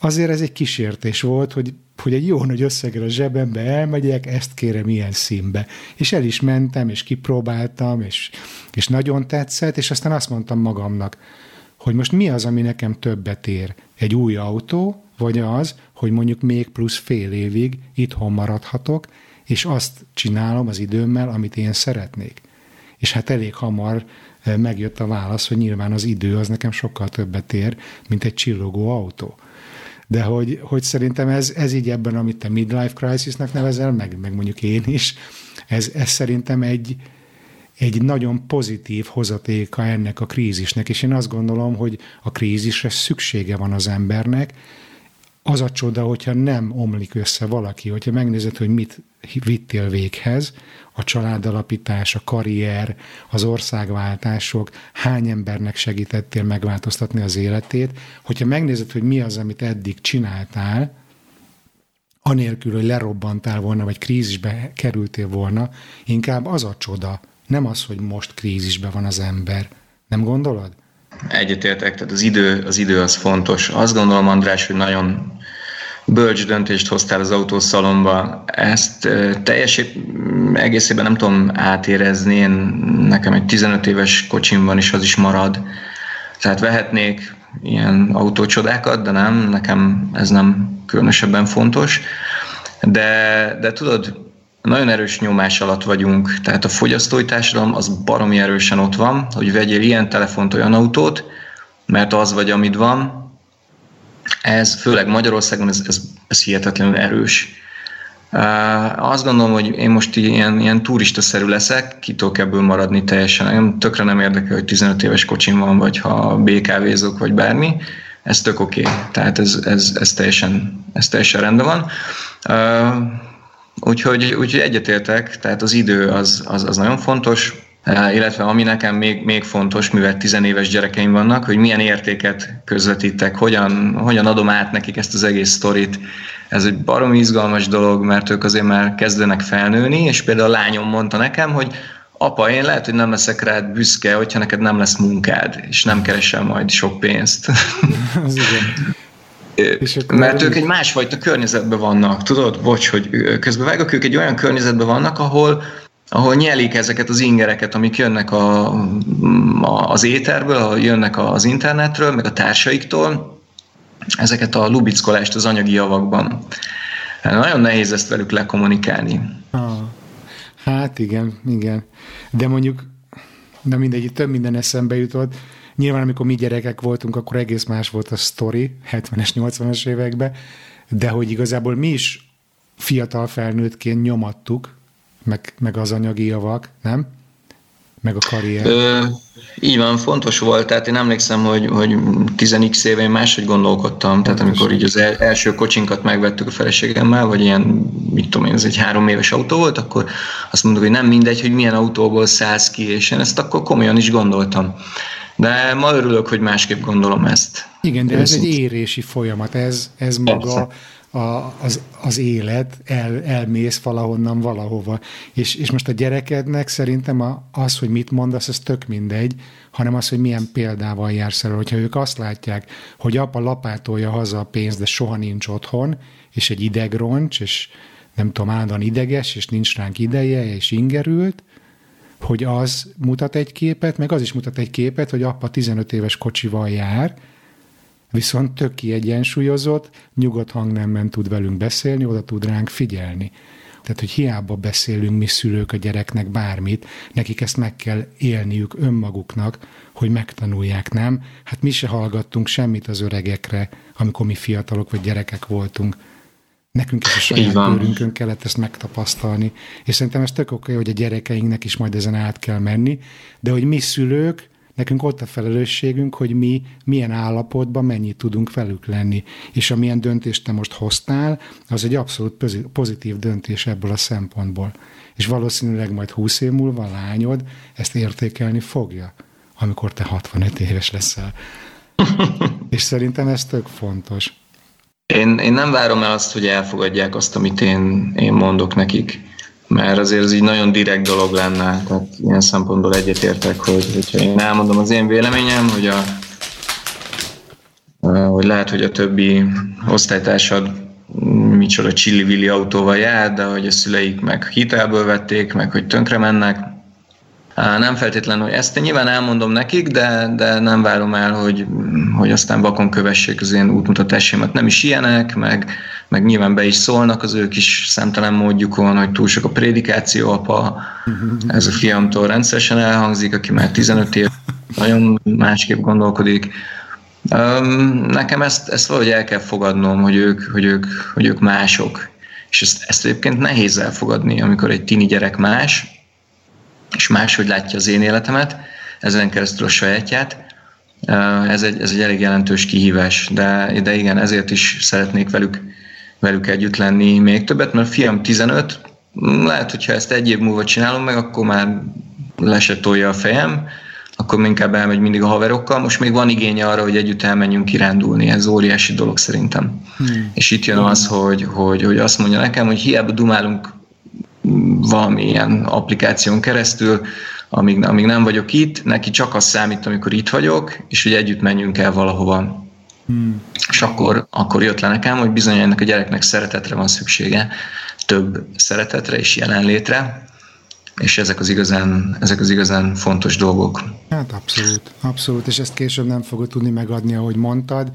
azért ez egy kísértés volt, hogy, hogy egy jó nagy összeggel a zsebembe elmegyek, ezt kérem ilyen színbe. És el is mentem, és kipróbáltam, és, és nagyon tetszett, és aztán azt mondtam magamnak, hogy most mi az, ami nekem többet ér? Egy új autó, vagy az, hogy mondjuk még plusz fél évig itthon maradhatok, és azt csinálom az időmmel, amit én szeretnék. És hát elég hamar eh, megjött a válasz, hogy nyilván az idő az nekem sokkal többet ér, mint egy csillogó autó. De hogy, hogy szerintem ez, ez így ebben, amit te midlife crisisnak nevezel, meg, meg mondjuk én is, ez, ez szerintem egy, egy nagyon pozitív hozatéka ennek a krízisnek, és én azt gondolom, hogy a krízisre szüksége van az embernek, az a csoda, hogyha nem omlik össze valaki, hogyha megnézed, hogy mit vittél véghez, a családalapítás, a karrier, az országváltások, hány embernek segítettél megváltoztatni az életét, hogyha megnézed, hogy mi az, amit eddig csináltál, anélkül, hogy lerobbantál volna, vagy krízisbe kerültél volna, inkább az a csoda, nem az, hogy most krízisben van az ember. Nem gondolod? Egyetértek, tehát az idő, az idő az fontos. Azt gondolom, András, hogy nagyon bölcs döntést hoztál az autószalomba. Ezt teljes egészében nem tudom átérezni. Én, nekem egy 15 éves kocsimban is az is marad. Tehát vehetnék ilyen autócsodákat, de nem, nekem ez nem különösebben fontos. De, de tudod, nagyon erős nyomás alatt vagyunk, tehát a fogyasztói társadalom az baromi erősen ott van, hogy vegyél ilyen telefont, olyan autót, mert az vagy, amit van. Ez főleg Magyarországon, ez, ez, ez hihetetlenül erős. Azt gondolom, hogy én most ilyen, ilyen turistaszerű leszek, ki tudok ebből maradni teljesen. Én tökre nem érdekel, hogy 15 éves kocsim van, vagy ha BKV-zok, vagy bármi. Ez tök oké. Okay. Tehát ez, ez, ez, teljesen, ez teljesen rendben van. Úgyhogy, úgyhogy egyetértek, tehát az idő az, az, az nagyon fontos, e, illetve ami nekem még, még fontos, mivel tizenéves gyerekeim vannak, hogy milyen értéket közvetítek, hogyan, hogyan adom át nekik ezt az egész sztorit. Ez egy barom izgalmas dolog, mert ők azért már kezdenek felnőni, és például a lányom mondta nekem, hogy apa, én lehet, hogy nem leszek rád büszke, hogyha neked nem lesz munkád, és nem keresel majd sok pénzt. Mert ők egy másfajta környezetben vannak, tudod? Bocs, hogy közben vágok, ők egy olyan környezetben vannak, ahol, ahol nyelik ezeket az ingereket, amik jönnek a, a, az éterből, jönnek az internetről, meg a társaiktól, ezeket a lubickolást az anyagi javakban. Nagyon nehéz ezt velük lekommunikálni. Ah, hát igen, igen. De mondjuk, de mindegy, több minden eszembe jutott. Nyilván, amikor mi gyerekek voltunk, akkor egész más volt a sztori, 70-es, 80-as években, de hogy igazából mi is fiatal felnőttként nyomattuk, meg, meg az anyagi javak, nem? Meg a karrier. Ö, így van, fontos volt, tehát én emlékszem, hogy, hogy 10x éve máshogy gondolkodtam, tehát amikor így az első kocsinkat megvettük a feleségemmel, vagy ilyen, mit tudom én, ez egy három éves autó volt, akkor azt mondtuk, hogy nem mindegy, hogy milyen autóból szállsz ki, és én ezt akkor komolyan is gondoltam. De ma örülök, hogy másképp gondolom ezt. Igen, de ez egy érési folyamat, ez, ez maga a, az, az élet, el, elmész valahonnan valahova. És, és most a gyerekednek szerintem a, az, hogy mit mondasz, ez tök mindegy, hanem az, hogy milyen példával jársz el. Hogyha ők azt látják, hogy apa lapátolja haza a pénzt, de soha nincs otthon, és egy idegroncs, és nem tudom, ideges, és nincs ránk ideje, és ingerült, hogy az mutat egy képet, meg az is mutat egy képet, hogy apa 15 éves kocsival jár, viszont tök kiegyensúlyozott, nyugodt hangnemben tud velünk beszélni, oda tud ránk figyelni. Tehát, hogy hiába beszélünk mi szülők a gyereknek bármit, nekik ezt meg kell élniük önmaguknak, hogy megtanulják, nem? Hát mi se hallgattunk semmit az öregekre, amikor mi fiatalok vagy gyerekek voltunk. Nekünk is a saját bőrünkön kellett ezt megtapasztalni. És szerintem ez tök oké, hogy a gyerekeinknek is majd ezen át kell menni, de hogy mi szülők, nekünk ott a felelősségünk, hogy mi milyen állapotban mennyit tudunk velük lenni. És amilyen döntést te most hoztál, az egy abszolút pozitív döntés ebből a szempontból. És valószínűleg majd 20 év múlva a lányod ezt értékelni fogja, amikor te 65 éves leszel. És szerintem ez tök fontos. Én, én nem várom el azt, hogy elfogadják azt, amit én, én mondok nekik, mert azért ez így nagyon direkt dolog lenne, tehát ilyen szempontból egyetértek, hogy hogyha én elmondom az én véleményem, hogy a hogy lehet, hogy a többi osztálytársad micsoda csillivilli autóval jár, de hogy a szüleik meg hitelből vették, meg hogy tönkre mennek, nem feltétlenül, hogy ezt nyilván elmondom nekik, de, de nem várom el, hogy, hogy aztán vakon kövessék az én útmutatásaimat. Nem is ilyenek, meg, meg nyilván be is szólnak az ők is szemtelen módjukon, hogy túl sok a prédikáció, apa, ez a fiamtól rendszeresen elhangzik, aki már 15 év nagyon másképp gondolkodik. Nekem ezt, ezt valahogy el kell fogadnom, hogy ők, hogy ők, hogy ők mások. És ezt, ezt egyébként nehéz elfogadni, amikor egy tini gyerek más, és máshogy látja az én életemet, ezen keresztül a sajátját. Ez egy, ez egy elég jelentős kihívás, de, de igen, ezért is szeretnék velük, velük együtt lenni még többet, mert a fiam 15, lehet, hogyha ezt egy év múlva csinálom meg, akkor már lesetolja a fejem, akkor inkább elmegy mindig a haverokkal. Most még van igénye arra, hogy együtt elmenjünk kirándulni, ez óriási dolog szerintem. Hmm. És itt jön az, hogy, hogy, hogy azt mondja nekem, hogy hiába dumálunk valamilyen applikáción keresztül, amíg, amíg nem vagyok itt, neki csak az számít, amikor itt vagyok, és hogy együtt menjünk el valahova. Hmm. És akkor, akkor jött le nekem, hogy bizony ennek a gyereknek szeretetre van szüksége, több szeretetre és jelenlétre, és ezek az igazán, ezek az igazán fontos dolgok. Hát abszolút, abszolút, és ezt később nem fogod tudni megadni, ahogy mondtad.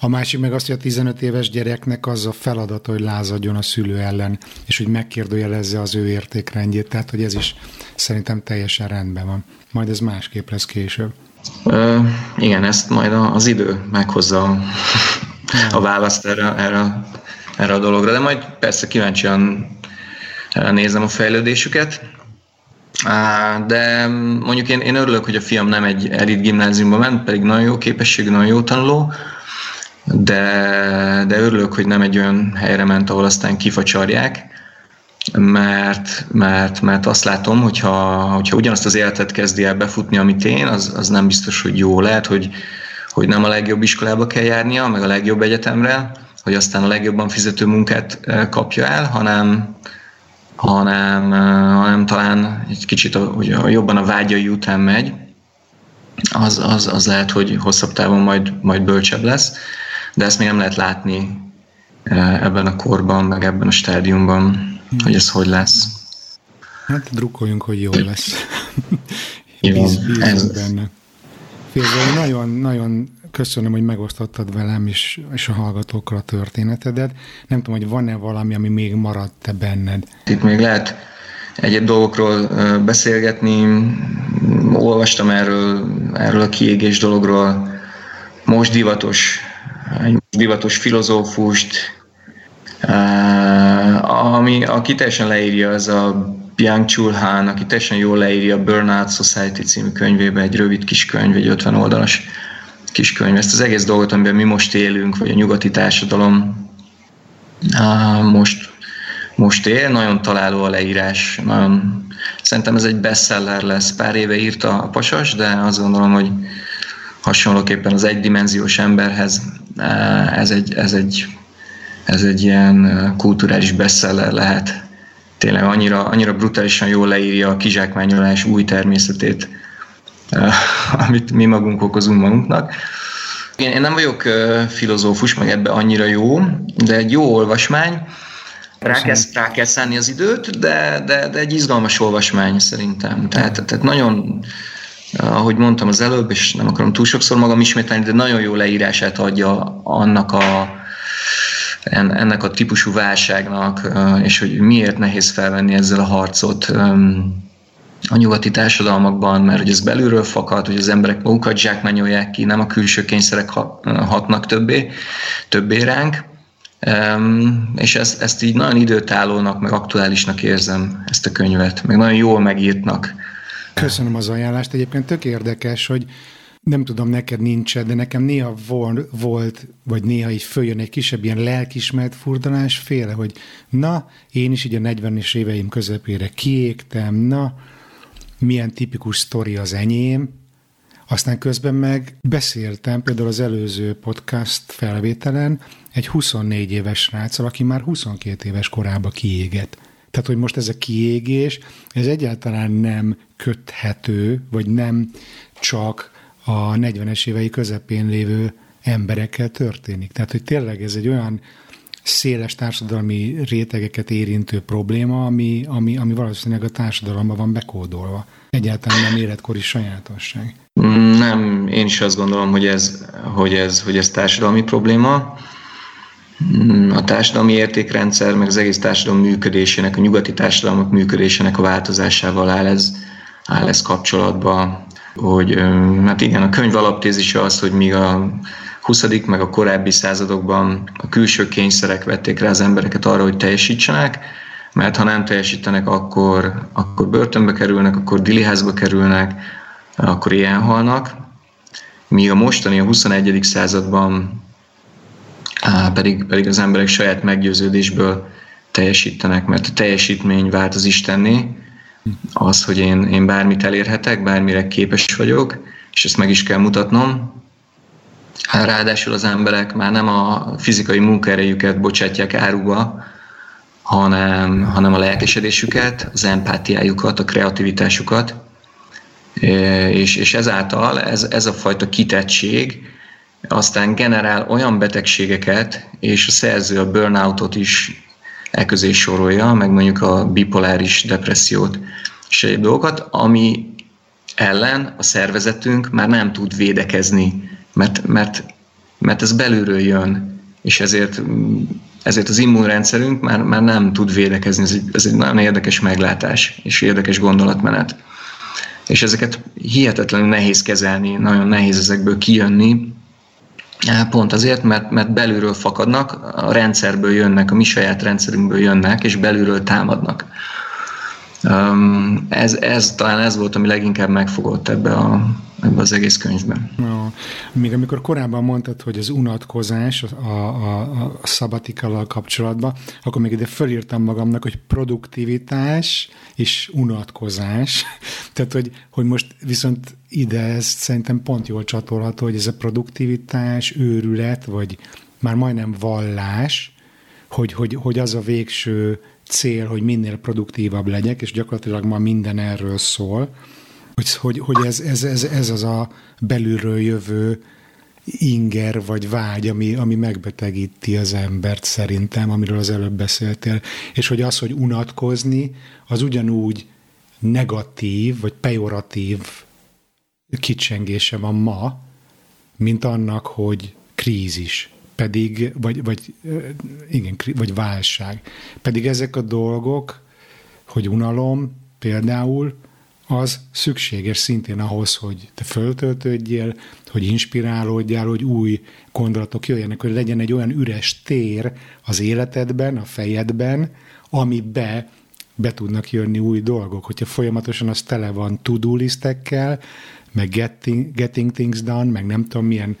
A másik meg azt, hogy a 15 éves gyereknek az a feladat, hogy lázadjon a szülő ellen, és hogy megkérdőjelezze az ő értékrendjét. Tehát, hogy ez is szerintem teljesen rendben van. Majd ez másképp lesz később. Ö, igen, ezt majd az idő meghozza a, a választ erre, erre, erre a dologra, de majd persze kíváncsian nézem a fejlődésüket. De mondjuk én, én örülök, hogy a fiam nem egy elit gimnáziumba ment, pedig nagyon jó képességű, nagyon jó tanuló, de, de örülök, hogy nem egy olyan helyre ment, ahol aztán kifacsarják, mert, mert, mert azt látom, hogyha, hogyha ugyanazt az életet kezdi el befutni, amit én, az, az nem biztos, hogy jó. Lehet, hogy, hogy nem a legjobb iskolába kell járnia, meg a legjobb egyetemre, hogy aztán a legjobban fizető munkát kapja el, hanem, hanem, hanem talán egy kicsit a, a, jobban a vágyai után megy, az, az, az lehet, hogy hosszabb távon majd, majd bölcsebb lesz de ezt még nem lehet látni eh, ebben a korban, meg ebben a stádiumban, hmm. hogy ez hogy lesz. Hát drukkoljunk, hogy jó lesz. Bíz, ez... benne. Félző, nagyon, nagyon köszönöm, hogy megosztottad velem és, és a hallgatókkal a történetedet. Nem tudom, hogy van-e valami, ami még maradt te benned. Itt még lehet egyéb dolgokról eh, beszélgetni. Olvastam erről, erről a kiégés dologról. Most divatos egy divatos filozófust, ami, aki teljesen leírja, az a Byung-Chul Han, aki teljesen jól leírja a Burnout Society című könyvébe, egy rövid kis könyv, egy 50 oldalas kis könyv. Ezt az egész dolgot, amiben mi most élünk, vagy a nyugati társadalom most, most él, nagyon találó a leírás, nagyon, szerintem ez egy bestseller lesz. Pár éve írta a Pasas, de azt gondolom, hogy hasonlóképpen az egydimenziós emberhez eh, ez egy, ez egy, ez egy ilyen eh, kulturális bestseller lehet. Tényleg annyira, annyira brutálisan jól leírja a kizsákmányolás új természetét, eh, amit mi magunk okozunk magunknak. Én, én nem vagyok filozófus, meg ebbe annyira jó, de egy jó olvasmány, rá kell, rá kell szállni az időt, de, de, de egy izgalmas olvasmány szerintem. Tehát, tehát nagyon ahogy mondtam az előbb, és nem akarom túl sokszor magam ismételni, de nagyon jó leírását adja annak a, ennek a típusú válságnak, és hogy miért nehéz felvenni ezzel a harcot a nyugati társadalmakban, mert hogy ez belülről fakad, hogy az emberek magukat zsákmányolják ki, nem a külső kényszerek hatnak többé, többé ránk. és ezt, ezt így nagyon időtállónak, meg aktuálisnak érzem, ezt a könyvet, meg nagyon jól megírtnak. Köszönöm az ajánlást. Egyébként tök érdekes, hogy nem tudom, neked nincs, de nekem néha volt, vagy néha így följön egy kisebb ilyen lelkismert furdalás féle, hogy na, én is így a 40-es éveim közepére kiégtem, na, milyen tipikus sztori az enyém, Aztán közben meg beszéltem például az előző podcast felvételen egy 24 éves sráccal, aki már 22 éves korába kiégett. Tehát, hogy most ez a kiégés, ez egyáltalán nem köthető, vagy nem csak a 40-es évei közepén lévő emberekkel történik. Tehát, hogy tényleg ez egy olyan széles társadalmi rétegeket érintő probléma, ami, ami, ami valószínűleg a társadalomban van bekódolva. Egyáltalán nem életkori sajátosság. Nem, én is azt gondolom, hogy ez, hogy ez, hogy ez társadalmi probléma. A társadalmi értékrendszer, meg az egész társadalom működésének, a nyugati társadalmak működésének a változásával áll ez, áll ez kapcsolatba, hogy hát igen, a könyv alaptézise az, hogy míg a 20. meg a korábbi századokban a külső kényszerek vették rá az embereket arra, hogy teljesítsenek, mert ha nem teljesítenek, akkor, akkor börtönbe kerülnek, akkor diliházba kerülnek, akkor ilyen halnak. Míg a mostani, a 21. században pedig, pedig az emberek saját meggyőződésből teljesítenek, mert a teljesítmény vált az Istenné, az, hogy én, én bármit elérhetek, bármire képes vagyok, és ezt meg is kell mutatnom, Ráadásul az emberek már nem a fizikai munkaerejüket bocsátják áruba, hanem, hanem a lelkesedésüket, az empátiájukat, a kreativitásukat, és, és ezáltal ez, ez a fajta kitettség aztán generál olyan betegségeket, és a szerző a burnoutot is elközé sorolja, meg mondjuk a bipoláris depressziót és egyéb dolgokat, ami ellen a szervezetünk már nem tud védekezni mert, mert, mert ez belülről jön, és ezért, ezért az immunrendszerünk már, már nem tud védekezni. Ez egy, ez egy nagyon érdekes meglátás, és érdekes gondolatmenet. És ezeket hihetetlenül nehéz kezelni, nagyon nehéz ezekből kijönni, Pont azért, mert, mert belülről fakadnak, a rendszerből jönnek, a mi saját rendszerünkből jönnek, és belülről támadnak. Ez, ez talán ez volt, ami leginkább megfogott ebbe, a, ebbe az egész könyvben. Ja. Még amikor korábban mondtad, hogy az unatkozás a, a, a szabatikallal kapcsolatban, akkor még ide fölírtam magamnak, hogy produktivitás és unatkozás. Tehát, hogy, hogy most viszont ide ez szerintem pont jól csatolható, hogy ez a produktivitás, őrület, vagy már majdnem vallás, hogy, hogy, hogy az a végső cél, hogy minél produktívabb legyek, és gyakorlatilag ma minden erről szól, hogy, hogy, hogy ez, ez, ez, ez az a belülről jövő inger vagy vágy, ami, ami megbetegíti az embert szerintem, amiről az előbb beszéltél, és hogy az, hogy unatkozni, az ugyanúgy negatív vagy pejoratív kicsengése van ma, mint annak, hogy krízis pedig, vagy, vagy, igen, vagy válság. Pedig ezek a dolgok, hogy unalom például, az szükséges szintén ahhoz, hogy te föltöltődjél, hogy inspirálódjál, hogy új gondolatok jöjjenek, hogy legyen egy olyan üres tér az életedben, a fejedben, amibe be tudnak jönni új dolgok. Hogyha folyamatosan az tele van to-do listekkel, meg getting, getting things done, meg nem tudom milyen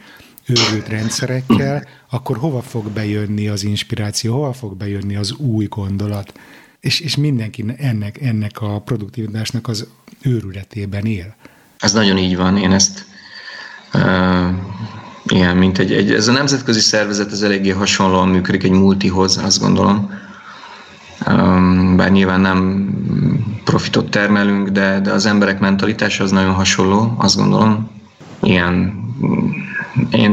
őrült rendszerekkel, akkor hova fog bejönni az inspiráció, hova fog bejönni az új gondolat? És, és mindenki ennek, ennek a produktivitásnak az őrületében él. Ez nagyon így van. Én ezt uh, ilyen, mint egy, egy, ez a nemzetközi szervezet ez eléggé hasonlóan működik egy multihoz, azt gondolom. Um, bár nyilván nem profitot termelünk, de, de az emberek mentalitása az nagyon hasonló, azt gondolom. Ilyen én,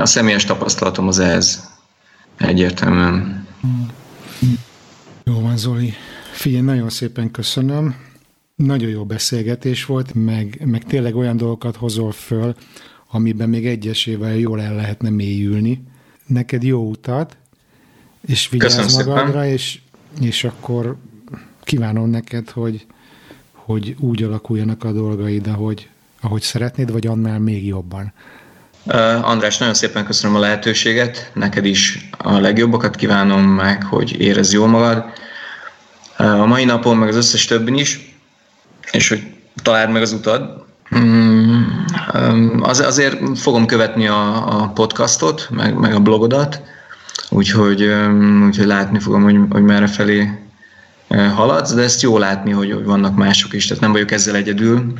a személyes tapasztalatom az ez egyértelműen. Jó van, Zoli. Figyelj, nagyon szépen köszönöm. Nagyon jó beszélgetés volt, meg, meg tényleg olyan dolgokat hozol föl, amiben még egyesével jól el lehetne mélyülni. Neked jó utat, és vigyázz magadra, és, és akkor kívánom neked, hogy, hogy úgy alakuljanak a dolgaid, ahogy, ahogy szeretnéd, vagy annál még jobban. András, nagyon szépen köszönöm a lehetőséget, neked is a legjobbakat kívánom meg, hogy érezd jól magad. A mai napon, meg az összes többin is, és hogy találd meg az utad. Mm, az, azért fogom követni a, a podcastot, meg, meg a blogodat, úgyhogy, úgyhogy látni fogom, hogy, hogy merre felé haladsz, de ezt jó látni, hogy, hogy vannak mások is, tehát nem vagyok ezzel egyedül,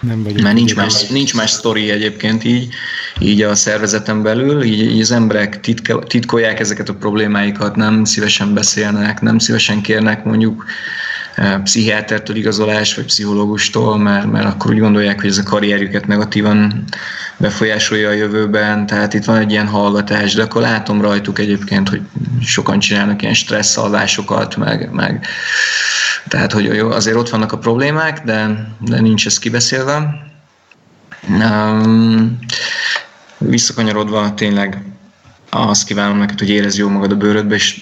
Nem vagyok Mert nincs más, nincs más sztori egyébként így, így a szervezeten belül, így, így az emberek titke, titkolják ezeket a problémáikat, nem szívesen beszélnek, nem szívesen kérnek mondjuk pszichiátertől igazolás, vagy pszichológustól, mert, mert akkor úgy gondolják, hogy ez a karrierjüket negatívan befolyásolja a jövőben, tehát itt van egy ilyen hallgatás, de akkor látom rajtuk egyébként, hogy sokan csinálnak ilyen stresszalvásokat, meg, meg tehát, hogy jó, azért ott vannak a problémák, de, de nincs ez kibeszélve. Um, visszakanyarodva tényleg azt kívánom neked, hogy érezd jól magad a bőrödbe, és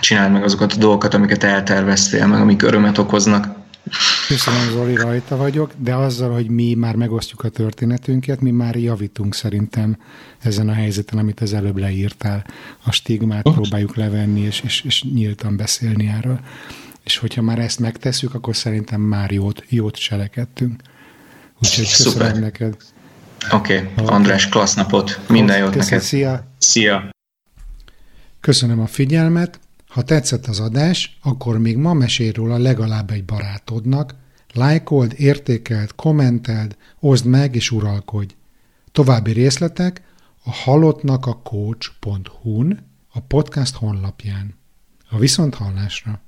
csináld meg azokat a dolgokat, amiket elterveztél, meg amik örömet okoznak. Köszönöm, Zoli, rajta vagyok, de azzal, hogy mi már megosztjuk a történetünket, mi már javítunk szerintem ezen a helyzeten, amit az előbb leírtál. A stigmát próbáljuk levenni, és, és, és nyíltan beszélni erről. És hogyha már ezt megtesszük, akkor szerintem már jót, jót cselekedtünk. Úgyhogy köszönöm Szuper. neked. Oké, okay. András, klassz napot, minden jót köszönöm, neked. Szia! Szia! Köszönöm a figyelmet, ha tetszett az adás, akkor még ma mesél róla legalább egy barátodnak, lájkold, értékeld, kommenteld, oszd meg és uralkodj. További részletek a halottnak a coach.hu-n, a podcast honlapján. A viszont hallásra!